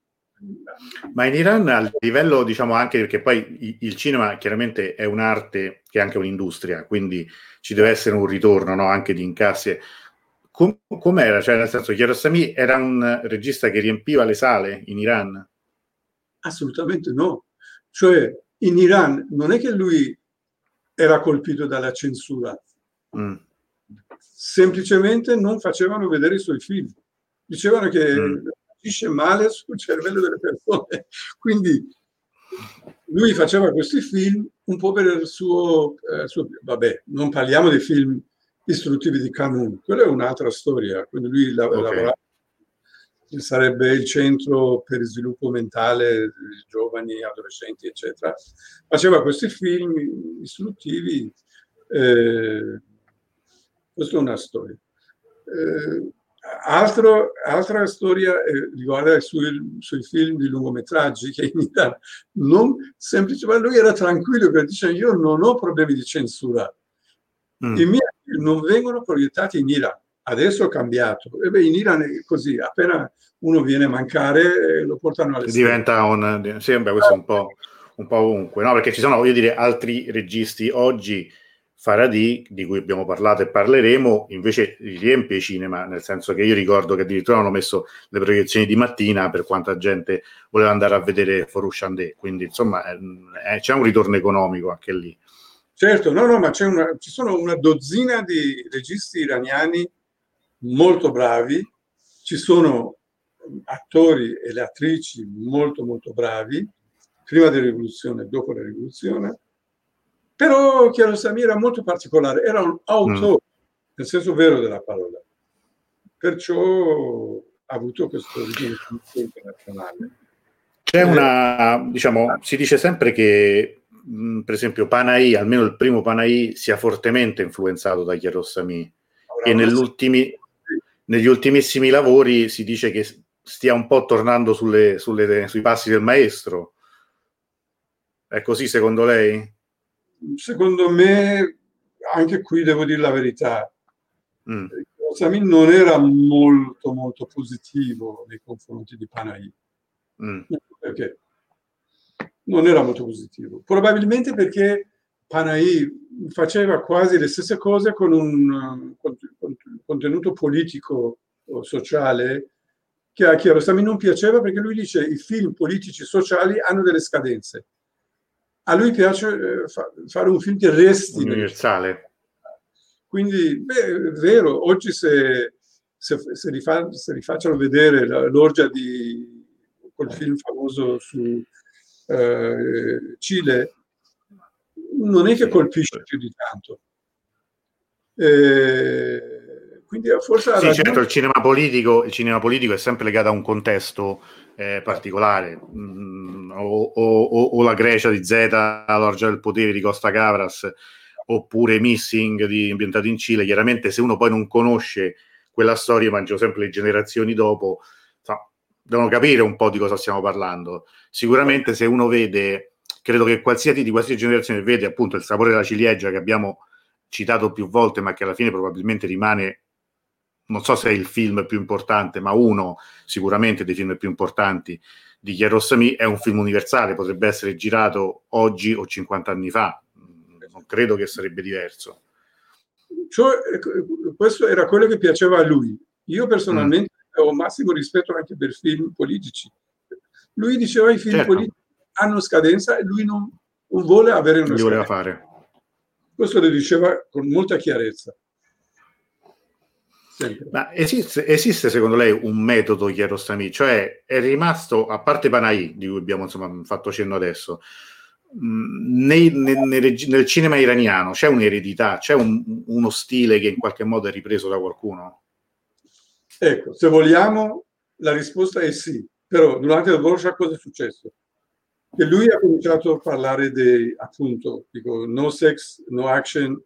ma in Iran a livello, diciamo anche perché poi il cinema chiaramente è un'arte che è anche un'industria, quindi ci deve essere un ritorno no? anche di incassi. Com- com'era? Cioè, nel senso, Chiarostami era un regista che riempiva le sale in Iran? Assolutamente no. Cioè, in Iran non è che lui era colpito dalla censura, mm. semplicemente non facevano vedere i suoi film. Dicevano che mm agisce male sul cervello delle persone. Quindi lui faceva questi film un po' per il suo, eh, suo vabbè, non parliamo dei film istruttivi di Camus, quella è un'altra storia, quindi lui la, okay. lavorava, sarebbe il centro per il sviluppo mentale di giovani, adolescenti, eccetera. Faceva questi film istruttivi, eh, questa è una storia. Eh, Altro, altra storia eh, riguarda i suoi, suoi, film di lungometraggi che in Italia non semplicemente lui era tranquillo perché dice io non ho problemi di censura. Mm. I miei film non vengono proiettati in Iran, Adesso è cambiato. E beh, in Iran è così, appena uno viene a mancare lo portano alle Diventa un... Sembra questo un po', un po' ovunque, no? Perché ci sono, voglio dire, altri registi oggi Faraday, di cui abbiamo parlato e parleremo, invece riempie i cinema, nel senso che io ricordo che addirittura hanno messo le proiezioni di mattina per quanta gente voleva andare a vedere Forushandé, quindi insomma eh, c'è un ritorno economico anche lì. Certo, no, no, ma una, ci sono una dozzina di registi iraniani molto bravi, ci sono attori e le attrici molto molto bravi, prima della rivoluzione e dopo la rivoluzione, però Kiarostami era molto particolare, era un autore, mm. nel senso vero della parola. Perciò ha avuto questo riconoscimento internazionale. C'è una, diciamo, si dice sempre che, mh, per esempio, Panai, almeno il primo Panai, sia fortemente influenzato da Chiarosami e negli ultimissimi lavori si dice che stia un po' tornando sulle, sulle, sui passi del maestro. È così secondo lei? Secondo me, anche qui devo dire la verità, mm. Samin non era molto molto positivo nei confronti di Panahi. Mm. Perché? Non era molto positivo. Probabilmente perché Panahi faceva quasi le stesse cose con un contenuto politico o sociale che a Chiarostami non piaceva perché lui dice i film politici sociali hanno delle scadenze a lui piace eh, fa, fare un film che resti universale. Quindi, beh, è vero, oggi se, se, se, rifà, se rifacciano vedere l'orgia di quel film famoso su eh, Cile, non è che colpisce più di tanto. Eh, quindi forse sì, certo, il cinema, politico, il cinema politico è sempre legato a un contesto eh, particolare, mm, o, o, o, la Grecia di Z, l'orgia del potere di Costa Cavras, oppure Missing di, ambientato in Cile, chiaramente se uno poi non conosce quella storia, mangio sempre le generazioni dopo, so, devono capire un po' di cosa stiamo parlando. Sicuramente se uno vede, credo che qualsiasi di qualsiasi generazione vede appunto il sapore della ciliegia che abbiamo citato più volte, ma che alla fine probabilmente rimane non so se è il film più importante, ma uno sicuramente dei film più importanti di Chiarossami, è un film universale, potrebbe essere girato oggi o 50 anni fa, non credo che sarebbe diverso. Cioè, questo era quello che piaceva a lui. Io personalmente mm. ho massimo rispetto anche per film politici. Lui diceva i film certo. politici hanno scadenza e lui non, non vuole avere una voleva fare. Questo lo diceva con molta chiarezza. Ma esiste, esiste, secondo lei un metodo Chiarostami? Cioè è rimasto, a parte Panai, di cui abbiamo insomma, fatto cenno adesso, mm, nei, nel, nel, cinema iraniano c'è un'eredità, c'è un, uno stile che in qualche modo è ripreso da qualcuno? Ecco, se vogliamo, la risposta è sì. Però durante il Borja cosa è successo? Che lui ha cominciato a parlare di, appunto, dico, no sex, no action,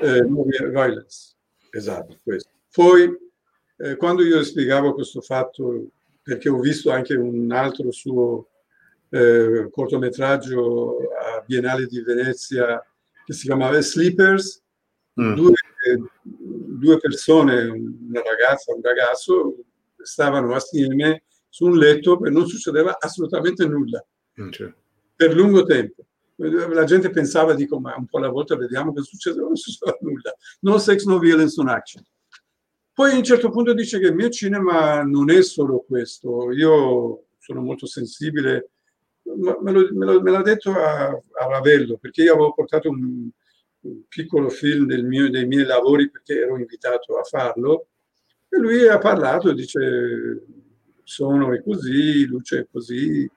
eh, no violence. Esatto, questo poi, eh, quando io spiegavo questo fatto, perché ho visto anche un altro suo eh, cortometraggio a Biennale di Venezia che si chiamava Sleepers, mm. due, due, persone, una ragazza e un ragazzo, stavano assieme su un letto e non succedeva assolutamente nulla mm, certo. per lungo tempo. La gente pensava, dico, ma un po' alla volta vediamo che succede, non succedeva nulla. No sex, no violence, no action. Poi a un certo punto dice che il mio cinema non è solo questo, io sono molto sensibile, me, lo, me, lo, me l'ha detto a, a, Ravello, perché io avevo portato un, un piccolo film mio, dei miei lavori perché ero invitato a farlo, e lui ha parlato, dice sono è così, luce è così,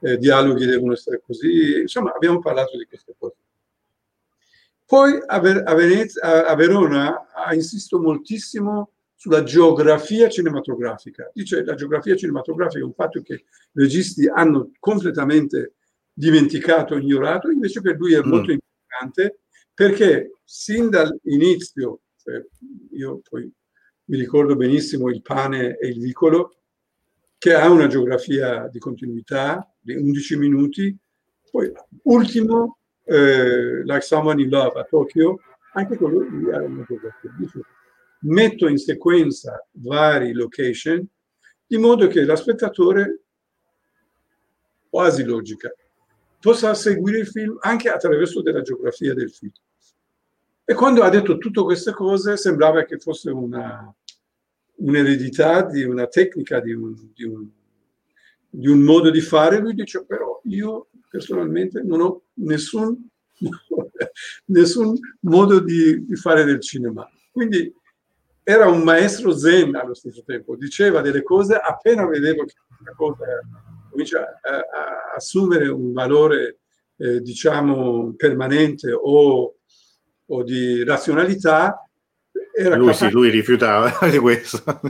eh, dialoghi devono essere così, insomma abbiamo parlato di queste cose. Poi a, Ver- a, Venezia, a Verona ha insistito moltissimo sulla geografia cinematografica. Dice la geografia cinematografica è un fatto che i registi hanno completamente dimenticato, ignorato, invece per lui è mm. molto importante perché sin dall'inizio, cioè io poi mi ricordo benissimo il pane e il vicolo, che ha una geografia di continuità di 11 minuti, poi ultimo, eh, Like Someone in Love a Tokyo, anche quello lì ha una geografia. Metto in sequenza vari location di modo che lo spettatore, quasi logica, possa seguire il film anche attraverso della geografia del film. E quando ha detto tutte queste cose sembrava che fosse una, un'eredità di una tecnica, di un, di, un, di un, modo di fare. Lui dice però io personalmente non ho nessun, nessun modo di, di fare del cinema. Quindi era un maestro zen allo stesso tempo, diceva delle cose appena vedevo che una cosa comincia a, a assumere un valore, eh, diciamo, permanente o, o di razionalità, era lui, capace, sì, lui rifiutava di questo. Era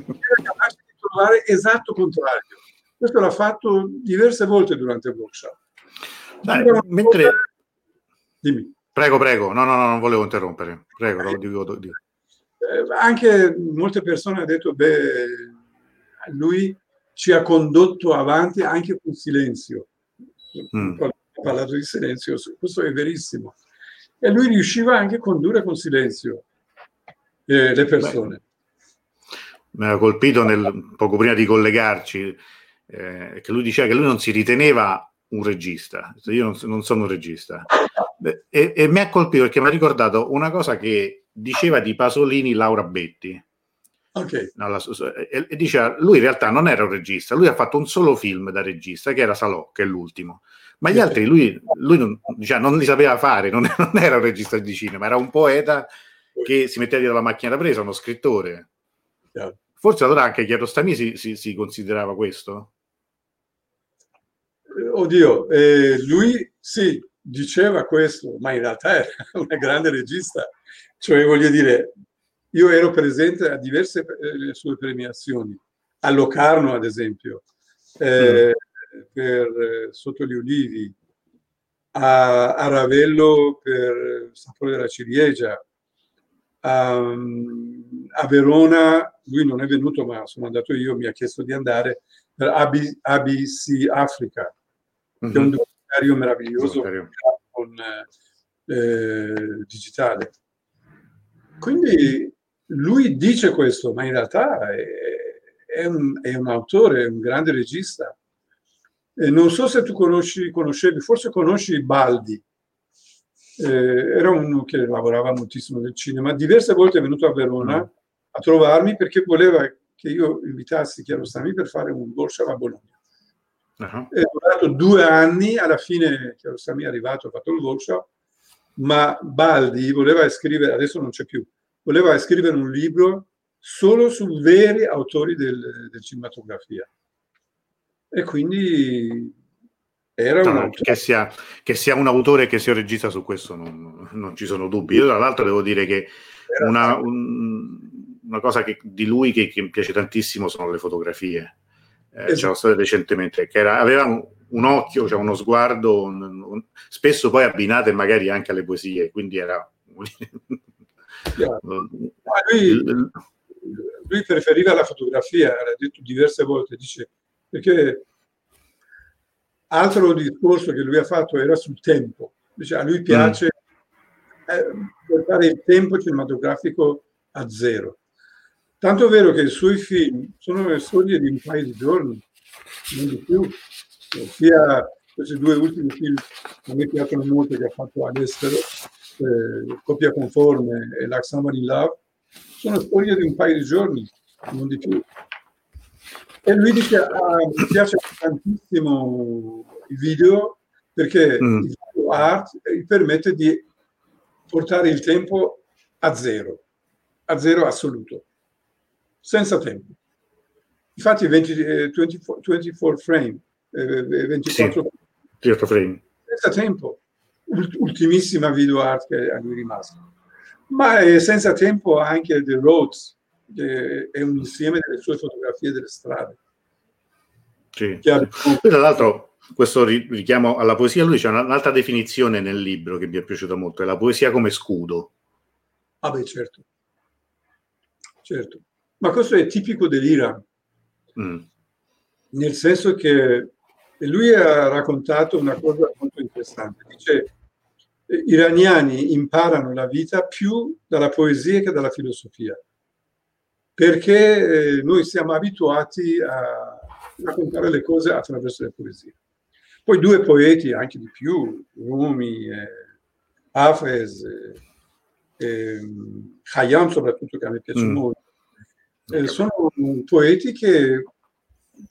capace di trovare esatto contrario. Questo l'ha fatto diverse volte durante il workshop. Dai, mentre... Dimmi. Prego, prego, no, no, no, non volevo interrompere. Prego, lo dico, dico. Eh, anche molte persone hanno detto, beh, lui ci ha condotto avanti anche con silenzio. Mm. Ha parlato di silenzio, questo è verissimo. E lui riusciva anche a condurre con silenzio eh, le persone. mi ha colpito nel, poco prima di collegarci eh, che lui diceva che lui non si riteneva un regista, io non, non sono un regista. E, e, mi ha colpito perché mi ha ricordato una cosa che diceva di Pasolini Laura Betti. Okay. No, la, e, e, diceva, lui in realtà non era un regista, lui ha fatto un solo film da regista, che era Salò, che è l'ultimo. Ma gli altri lui, lui non, diciamo, non, li sapeva fare, non, non, era un regista di cinema, era un poeta che si metteva dietro la macchina da presa, uno scrittore. Forse allora anche Chiarostami si, si, si considerava questo? Oddio, eh, lui sì, diceva questo, ma in realtà era un grande regista. Cioè, voglio dire, io ero presente a diverse eh, sue premiazioni, a Locarno ad esempio, eh, mm. per eh, Sotto gli Ulivi, a, a Ravello per Sapore della Ciliegia, a, a, Verona, lui non è venuto ma sono andato io, mi ha chiesto di andare per ABC Africa, mm-hmm. che è un documentario meraviglioso con eh, digitale. Quindi lui dice questo, ma in realtà è, è, un, è un, autore, è un grande regista. E non so se tu conosci, conoscevi, forse conosci Baldi, eh, era uno che lavorava moltissimo nel cinema, diverse volte è venuto a Verona mm. a trovarmi perché voleva che io invitassi Chiarostami per fare un workshop a Bologna. Uh-huh. È durato due anni, alla fine Chiarostami è arrivato, ha fatto il workshop, ma Baldi voleva scrivere, adesso non c'è più, voleva scrivere un libro solo su veri autori del, del cinematografia. E quindi era un no, che, sia, che, sia, un autore che sia un regista su questo non, non ci sono dubbi. Io tra l'altro devo dire che una, un, una cosa che, di lui che, che, mi piace tantissimo sono le fotografie. Eh, esatto. C'era recentemente che era, aveva un, un, occhio, cioè uno sguardo, un, spesso poi abbinate magari anche alle poesie, quindi era... lui, lui preferiva la fotografia, l'ha detto diverse volte, dice perché Altro discorso che lui ha fatto era sul tempo. Dice, a lui piace mm. eh, portare il tempo cinematografico a zero. Tanto è vero che i suoi film sono le storie di un paio di giorni, non di più. Sia questi due ultimi film che me piacciono molto che ha fatto all'estero, eh, Coppia Conforme e Like Somebody in Love, sono storie di un paio di giorni, non di più. E lui dice, ah, mi piace tantissimo il video perché mm. il video art gli permette di portare il tempo a zero, a zero assoluto, senza tempo. Infatti 20, eh, 24, 24, frame, eh, 24 sì, frame, senza tempo, ultimissima video art che a lui è rimasto. Ma è senza tempo anche The Roads, che è un insieme delle sue fotografie delle strade. Sì. Poi, tra l'altro, questo richiamo alla poesia, lui c'è un'altra definizione nel libro che mi è piaciuta molto, è la poesia come scudo. Ah beh, certo. Certo. Ma questo è tipico dell'Iran, mm. nel senso che lui ha raccontato una cosa molto interessante. Dice, iraniani imparano la vita più dalla poesia che dalla filosofia. perché eh, noi siamo abituati a raccontare le cose attraverso le poesie. Poi due poeti, anche di più, Rumi, eh, Hafez, eh, Khayyam soprattutto, che a me piace mm. molto, eh, sono poeti che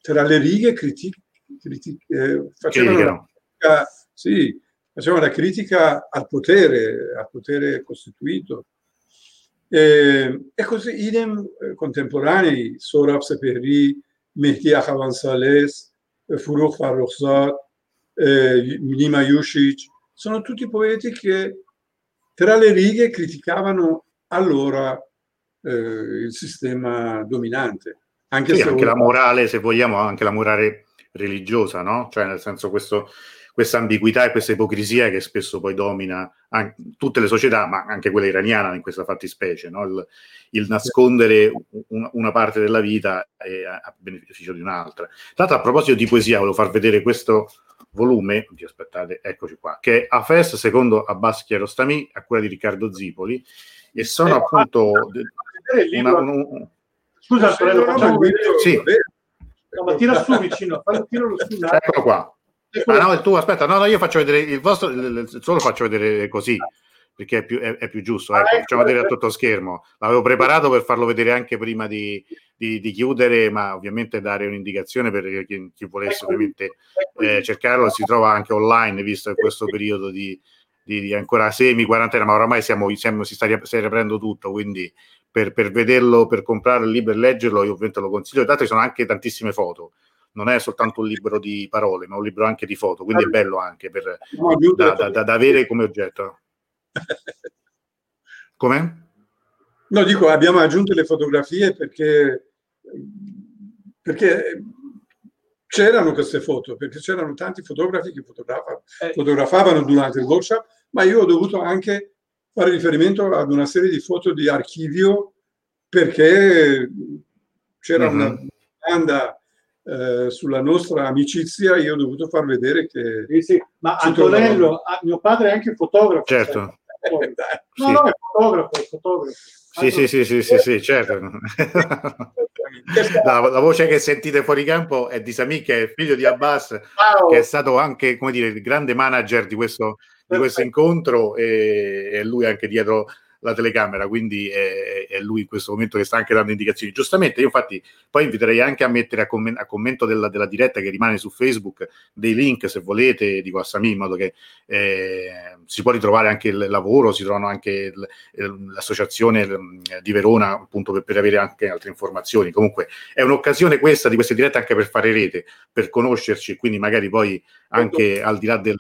tra le righe criti- criti- eh, facevano, la critica, sì, facevano la critica al potere, al potere costituito. E, e così idem eh, contemporanei, Sorab Seperi, Mehdi Akhavan Sales, Furukh Farrokhzad, eh, Nima Yushich, sono tutti poeti che tra le righe criticavano allora eh, il sistema dominante. Anche, sì, anche ora... la morale, se vogliamo, anche la morale religiosa, no? Cioè, nel senso, questo, questa ambiguità e questa ipocrisia che spesso poi domina anche, tutte le società, ma anche quella iraniana in questa fattispecie, no? il, il, nascondere un, una parte della vita a, beneficio di un'altra. Tra l'altro, a proposito di poesia, volevo far vedere questo volume, aspettate, eccoci qua, che è Afes secondo Abbas Chiarostami, a cura di Riccardo Zipoli, e sono eh, appunto... Una, un, Scusa, Antonello, facciamo vedere. Sì. No, ma tira su vicino, tira su. Eccolo qua. Ah, no, il tuo, aspetta, no, no, io faccio vedere il vostro, il, il suo lo faccio vedere così, perché è più, è, è più giusto. Ecco, ah, facciamo ecco, vedere a tutto schermo. L'avevo preparato per farlo vedere anche prima di, di, di chiudere, ma ovviamente dare un'indicazione per chi, chi volesse ecco, ovviamente ecco. eh, cercarlo. Si trova anche online, visto questo periodo di, di, di ancora semi quarantena, ma oramai siamo, siamo, si sta riaprendo tutto, quindi per, per, vederlo, per comprare il libro e leggerlo, io ovviamente lo consiglio. L'altro ci sono anche tantissime foto, non è soltanto un libro di parole, ma un libro anche di foto, quindi è bello anche per, da, da, da, da avere come oggetto. Come? No, dico, abbiamo aggiunto le fotografie perché, perché c'erano queste foto, perché c'erano tanti fotografi che fotografavano, eh. fotografavano durante il workshop, ma io ho dovuto anche fare riferimento ad una serie di foto di archivio perché c'era uh-huh. una domanda eh, sulla nostra amicizia, io ho dovuto far vedere che... Sì, sì. Ma Antonello, ah, mio padre è anche fotografo. Certo. Cioè, no, sì. no, è fotografo, è fotografo. Sì, sì, sì, sì, sì, sì, certo. la, la, voce che sentite fuori campo è di Sami, che è figlio di Abbas, wow. che è stato anche, come dire, il grande manager di questo di questo incontro e, e lui anche dietro la telecamera, quindi è, è, lui in questo momento che sta anche dando indicazioni. Giustamente, io infatti poi inviterei anche a mettere a, comment- a commento della, della, diretta che rimane su Facebook dei link se volete di Guassami, in modo che eh, si può ritrovare anche il lavoro, si trovano anche il, l'associazione di Verona appunto per, per, avere anche altre informazioni. Comunque è un'occasione questa di queste dirette anche per fare rete, per conoscerci e quindi magari poi anche al di là del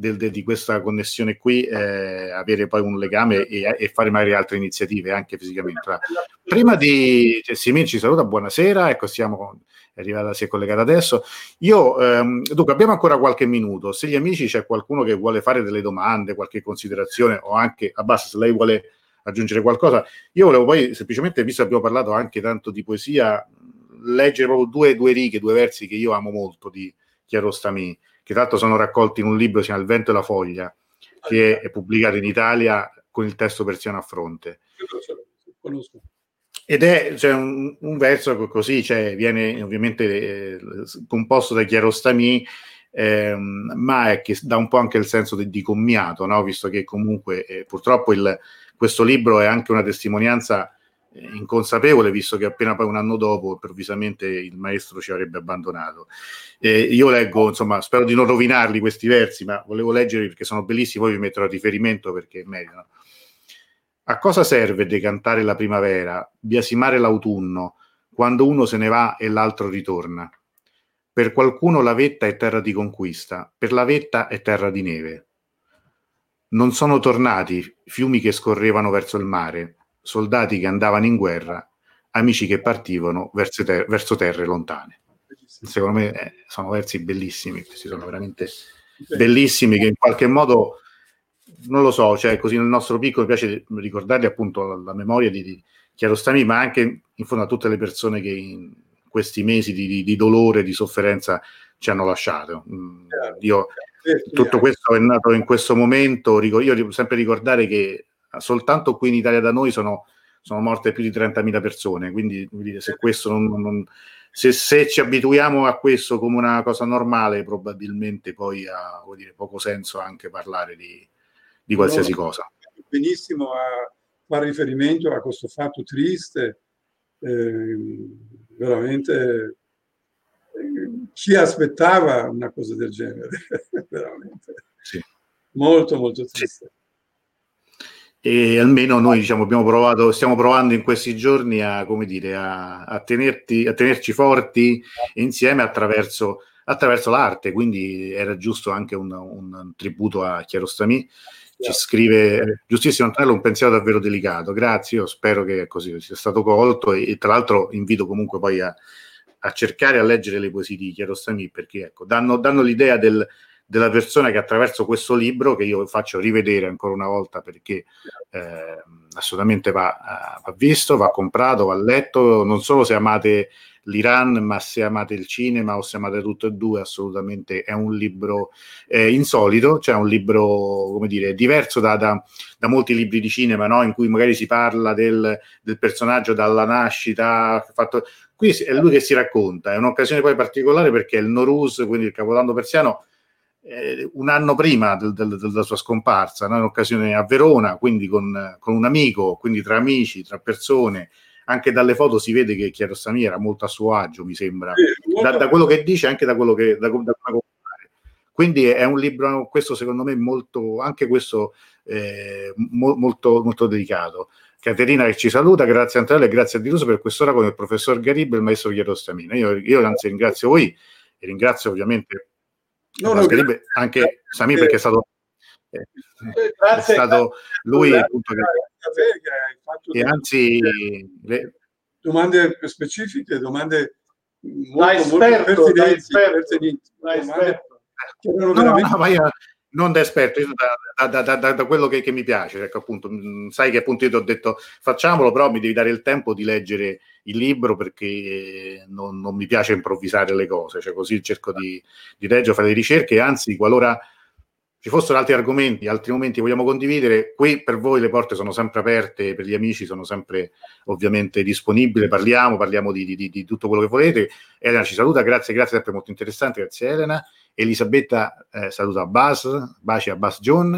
del, de, di questa connessione qui, eh, avere poi un legame e, e, fare magari altre iniziative anche fisicamente. Prima di cioè, Simin ci saluta, buonasera, ecco siamo arrivata, si è collegata adesso. Io, ehm, dunque, abbiamo ancora qualche minuto. Se gli amici c'è qualcuno che vuole fare delle domande, qualche considerazione o anche a base se lei vuole aggiungere qualcosa, io volevo poi semplicemente, visto che abbiamo parlato anche tanto di poesia, leggere proprio due, due righe, due versi che io amo molto di Chiarostami che tra l'altro sono raccolti in un libro, si chiama Il vento e la foglia, che è pubblicato in Italia con il testo persiano a fronte. Ed è cioè, un, un, verso così, cioè, viene ovviamente eh, composto da Chiarostami, ehm, ma è che dà un po' anche il senso di, di commiato, no? visto che comunque eh, purtroppo il, questo libro è anche una testimonianza inconsapevole, visto che appena poi un anno dopo improvvisamente il maestro ci avrebbe abbandonato. Eh, io leggo, insomma, spero di non rovinarli questi versi, ma volevo leggerli perché sono bellissimi, poi vi metterò a riferimento perché meritano. A cosa serve decantare la primavera, biasimare l'autunno, quando uno se ne va e l'altro ritorna? Per qualcuno la vetta è terra di conquista, per la vetta è terra di neve. Non sono tornati fiumi che scorrevano verso il mare, soldati che andavano in guerra, amici che partivano verso, ter- verso terre lontane. Secondo me eh, sono versi bellissimi, questi sono veramente bellissimi che in qualche modo, non lo so, cioè così nel nostro piccolo mi piace ricordarli appunto la, la memoria di, di Chiarostami, ma anche in fondo a tutte le persone che in questi mesi di, di, di dolore, di sofferenza ci hanno lasciato. Mm, io, tutto questo è nato in questo momento, io devo sempre ricordare che soltanto qui in Italia da noi sono, sono morte più di 30.000 persone, quindi se questo non, non se, se, ci abituiamo a questo come una cosa normale, probabilmente poi ha dire, poco senso anche parlare di, di qualsiasi no, cosa. Benissimo a fare riferimento a questo fatto triste, eh, veramente eh, chi aspettava una cosa del genere, veramente. Sì. Molto, molto triste. Sì e almeno noi diciamo, abbiamo provato, stiamo provando in questi giorni a, come dire, a, a, tenerti, a tenerci forti insieme attraverso, attraverso, l'arte, quindi era giusto anche un, un tributo a Chiarostami. Ci scrive giustissimo Antonello un pensiero davvero delicato, grazie, io spero che così sia stato colto. E, e tra l'altro invito comunque poi a, a cercare a leggere le poesie di Chiarostami perché ecco, danno, danno l'idea del, della persona che attraverso questo libro, che io faccio rivedere ancora una volta perché eh, assolutamente va, va, visto, va comprato, va letto, non solo se amate l'Iran, ma se amate il cinema o se amate tutto e due, assolutamente è un libro eh, insolito, cioè un libro, come dire, diverso da, da, da molti libri di cinema, no? in cui magari si parla del, del personaggio dalla nascita, fatto... qui è lui che si racconta, è un'occasione poi particolare perché il Norus, quindi il capodanno persiano, eh, un anno prima del, del, della sua scomparsa, no? in occasione a Verona, quindi con, con, un amico, quindi tra amici, tra persone. Anche dalle foto si vede che Chiarostami era molto a suo agio, mi sembra, da, da quello che dice, anche da quello che da, da, quindi è un libro, questo secondo me, molto, anche questo eh, mo, molto, molto dedicato. Caterina che ci saluta, grazie Antonella e grazie a Diruso per quest'ora con il professor Garibbe e il maestro Chiarostamina. Io, io anzi ringrazio voi e ringrazio ovviamente No, no, grazie. anche Sami perché è stato, eh, è stato lui appunto che, che anzi le... domande specifiche, domande molto, molto pertinenti, pertinenti. No, no, no, io, non da esperto, da, da, da, da quello che, che, mi piace, ecco appunto, mm, sai che appunto io ti ho detto facciamolo, però mi devi dare il tempo di leggere il libro perché non, non mi piace improvvisare le cose, cioè così cerco di, di leggere, fare le ricerche, anzi qualora ci fossero altri argomenti, altri momenti vogliamo condividere, qui per voi le porte sono sempre aperte, per gli amici sono sempre ovviamente disponibili, parliamo, parliamo di, di, di tutto quello che volete. Elena ci saluta, grazie, grazie, sempre molto interessante, grazie Elena. Elisabetta eh, saluta Bas, baci a Bas John.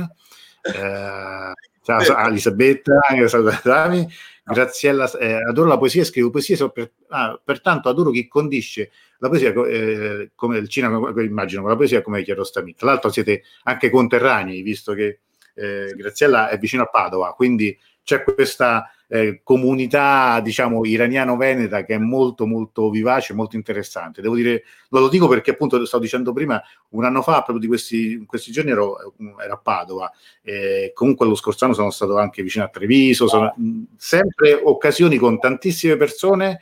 Eh, ciao Elisabetta, saluta Sami. Graziella, eh, adoro la poesia, scrivo poesie, so per, ah, pertanto adoro chi condisce la poesia eh, come il cinema, immagino, la poesia come Chiarostami. Tra l'altro siete anche conterranei, visto che eh, Graziella è vicino a Padova, quindi c'è questa eh, comunità, diciamo, iraniano-veneta che è molto, molto vivace, molto interessante. Devo dire, lo dico perché appunto stavo dicendo prima, un anno fa, proprio di questi, questi giorni ero, ero a Padova, eh, comunque lo scorso anno sono stato anche vicino a Treviso, sono sempre occasioni con tantissime persone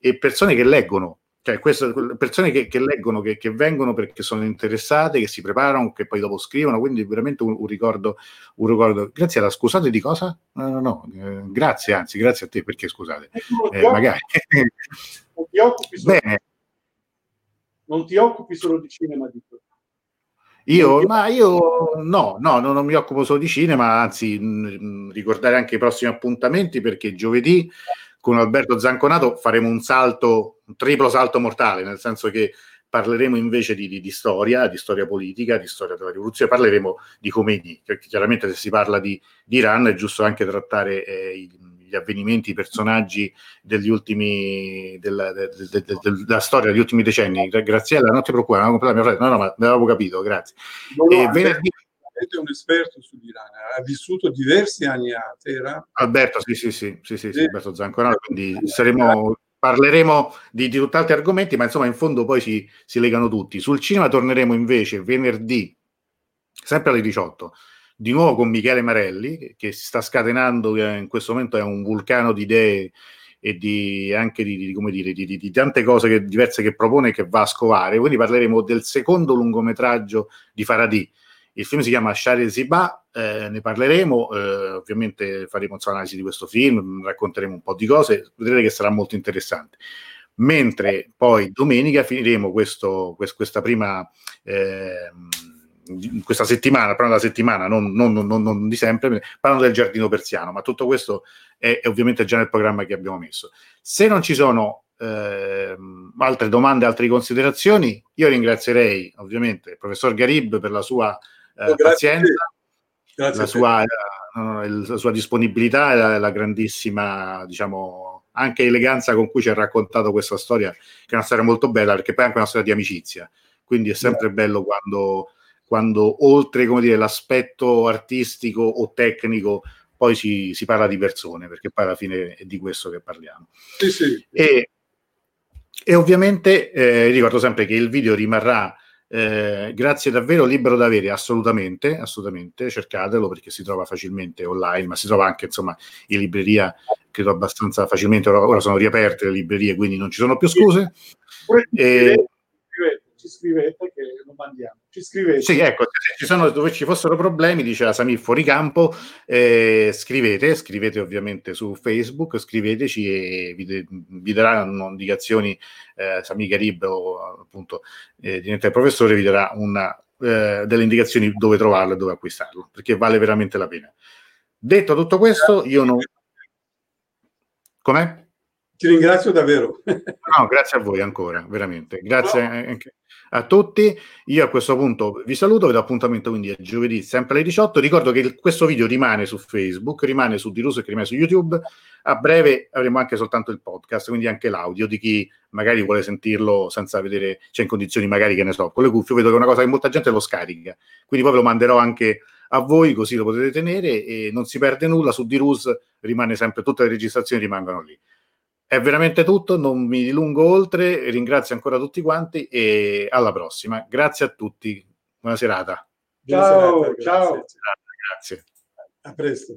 e persone che leggono, cioè queste persone che, che leggono, che, che, vengono perché sono interessate, che si preparano, che poi dopo scrivono, quindi veramente un, un ricordo, un ricordo. Grazie alla scusate di cosa? No, no, no, eh, grazie, anzi, grazie a te perché scusate. Eh, magari. Non ti occupi solo, Bene. Non ti occupi solo di cinema, dico. Io, ma io no, no, non mi occupo solo di cinema, anzi mh, ricordare anche i prossimi appuntamenti perché giovedì con Alberto Zanconato faremo un salto, un triplo salto mortale, nel senso che parleremo invece di, di, di, storia, di storia politica, di storia della rivoluzione, parleremo di Khomeini, perché chiaramente se si parla di, di Iran è giusto anche trattare eh, gli avvenimenti, i personaggi degli ultimi, della, de, de, de, della storia degli ultimi decenni. Graziella, non ti preoccupare, non ho no, no, ma ne avevo capito, grazie. No, e venerdì è un esperto sull'Iran, ha vissuto diversi anni a Teheran. Alberto, sì, sì, sì, sì, sì, sì Alberto Zanconaro, quindi saremo, parleremo di, di tutt'altri argomenti, ma insomma in fondo poi si, si legano tutti. Sul cinema torneremo invece venerdì, sempre alle 18, di nuovo con Michele Marelli, che si sta scatenando, in questo momento è un vulcano di idee e di, anche di, di, come dire, di, di tante cose che, diverse che propone e che va a scovare. Quindi parleremo del secondo lungometraggio di Faraday, il film si chiama Shari Ziba, eh, ne parleremo, eh, ovviamente faremo un'analisi di questo film, racconteremo un po' di cose, vedrete che sarà molto interessante. Mentre poi domenica finiremo questo, quest, questa prima, eh, questa settimana, parlando della settimana, non, non, non, non, di sempre, parlando del giardino persiano, ma tutto questo è, è, ovviamente già nel programma che abbiamo messo. Se non ci sono eh, altre domande, altre considerazioni, io ringrazierei ovviamente il professor Garib per la sua eh, pazienza, la sua, la sua, disponibilità e la, la grandissima, diciamo, anche eleganza con cui ci ha raccontato questa storia, che è una storia molto bella, perché poi è anche una storia di amicizia. Quindi è sempre yeah. bello quando, quando oltre come dire, l'aspetto artistico o tecnico poi si, si, parla di persone, perché poi alla fine è di questo che parliamo. Sì, sì. E, e ovviamente eh, ricordo sempre che il video rimarrà eh, grazie davvero libero da avere assolutamente, assolutamente, cercatelo perché si trova facilmente online, ma si trova anche insomma in libreria, credo abbastanza facilmente, ora, ora sono riaperte le librerie, quindi non ci sono più scuse. E, ci scrivete che lo mandiamo. Ci scrivete. Sì, ecco, se ci sono, dove ci fossero problemi, dice la Samir fuori campo, eh, scrivete, scrivete ovviamente su Facebook, scriveteci e vi, vi daranno indicazioni, eh, Samir Garib o appunto eh, diventa professore, vi darà una, eh, delle indicazioni dove trovarlo e dove acquistarlo, perché vale veramente la pena. Detto tutto questo, io non... Com'è? Ti ringrazio davvero. No, grazie a voi ancora, veramente. Grazie anche a tutti. Io a questo punto vi saluto, vi do appuntamento quindi a giovedì sempre alle 18. Ricordo che questo video rimane su Facebook, rimane su Diruso e rimane su YouTube. A breve avremo anche soltanto il podcast, quindi anche l'audio di chi magari vuole sentirlo senza vedere, cioè in condizioni magari che ne so, con le cuffie. Vedo che è una cosa che molta gente lo scarica, quindi poi ve lo manderò anche a voi così lo potete tenere e non si perde nulla. Su Dirus rimane sempre, tutte le registrazioni rimangono lì. È veramente tutto, non mi dilungo oltre, ringrazio ancora tutti quanti e alla prossima. Grazie a tutti, buona serata. Ciao, serata, ciao. Grazie. A presto.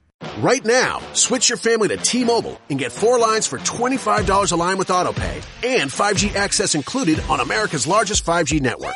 Right now, switch your family to T-Mobile and get four lines for $25 a line with AutoPay and 5G access included on America's largest 5G network.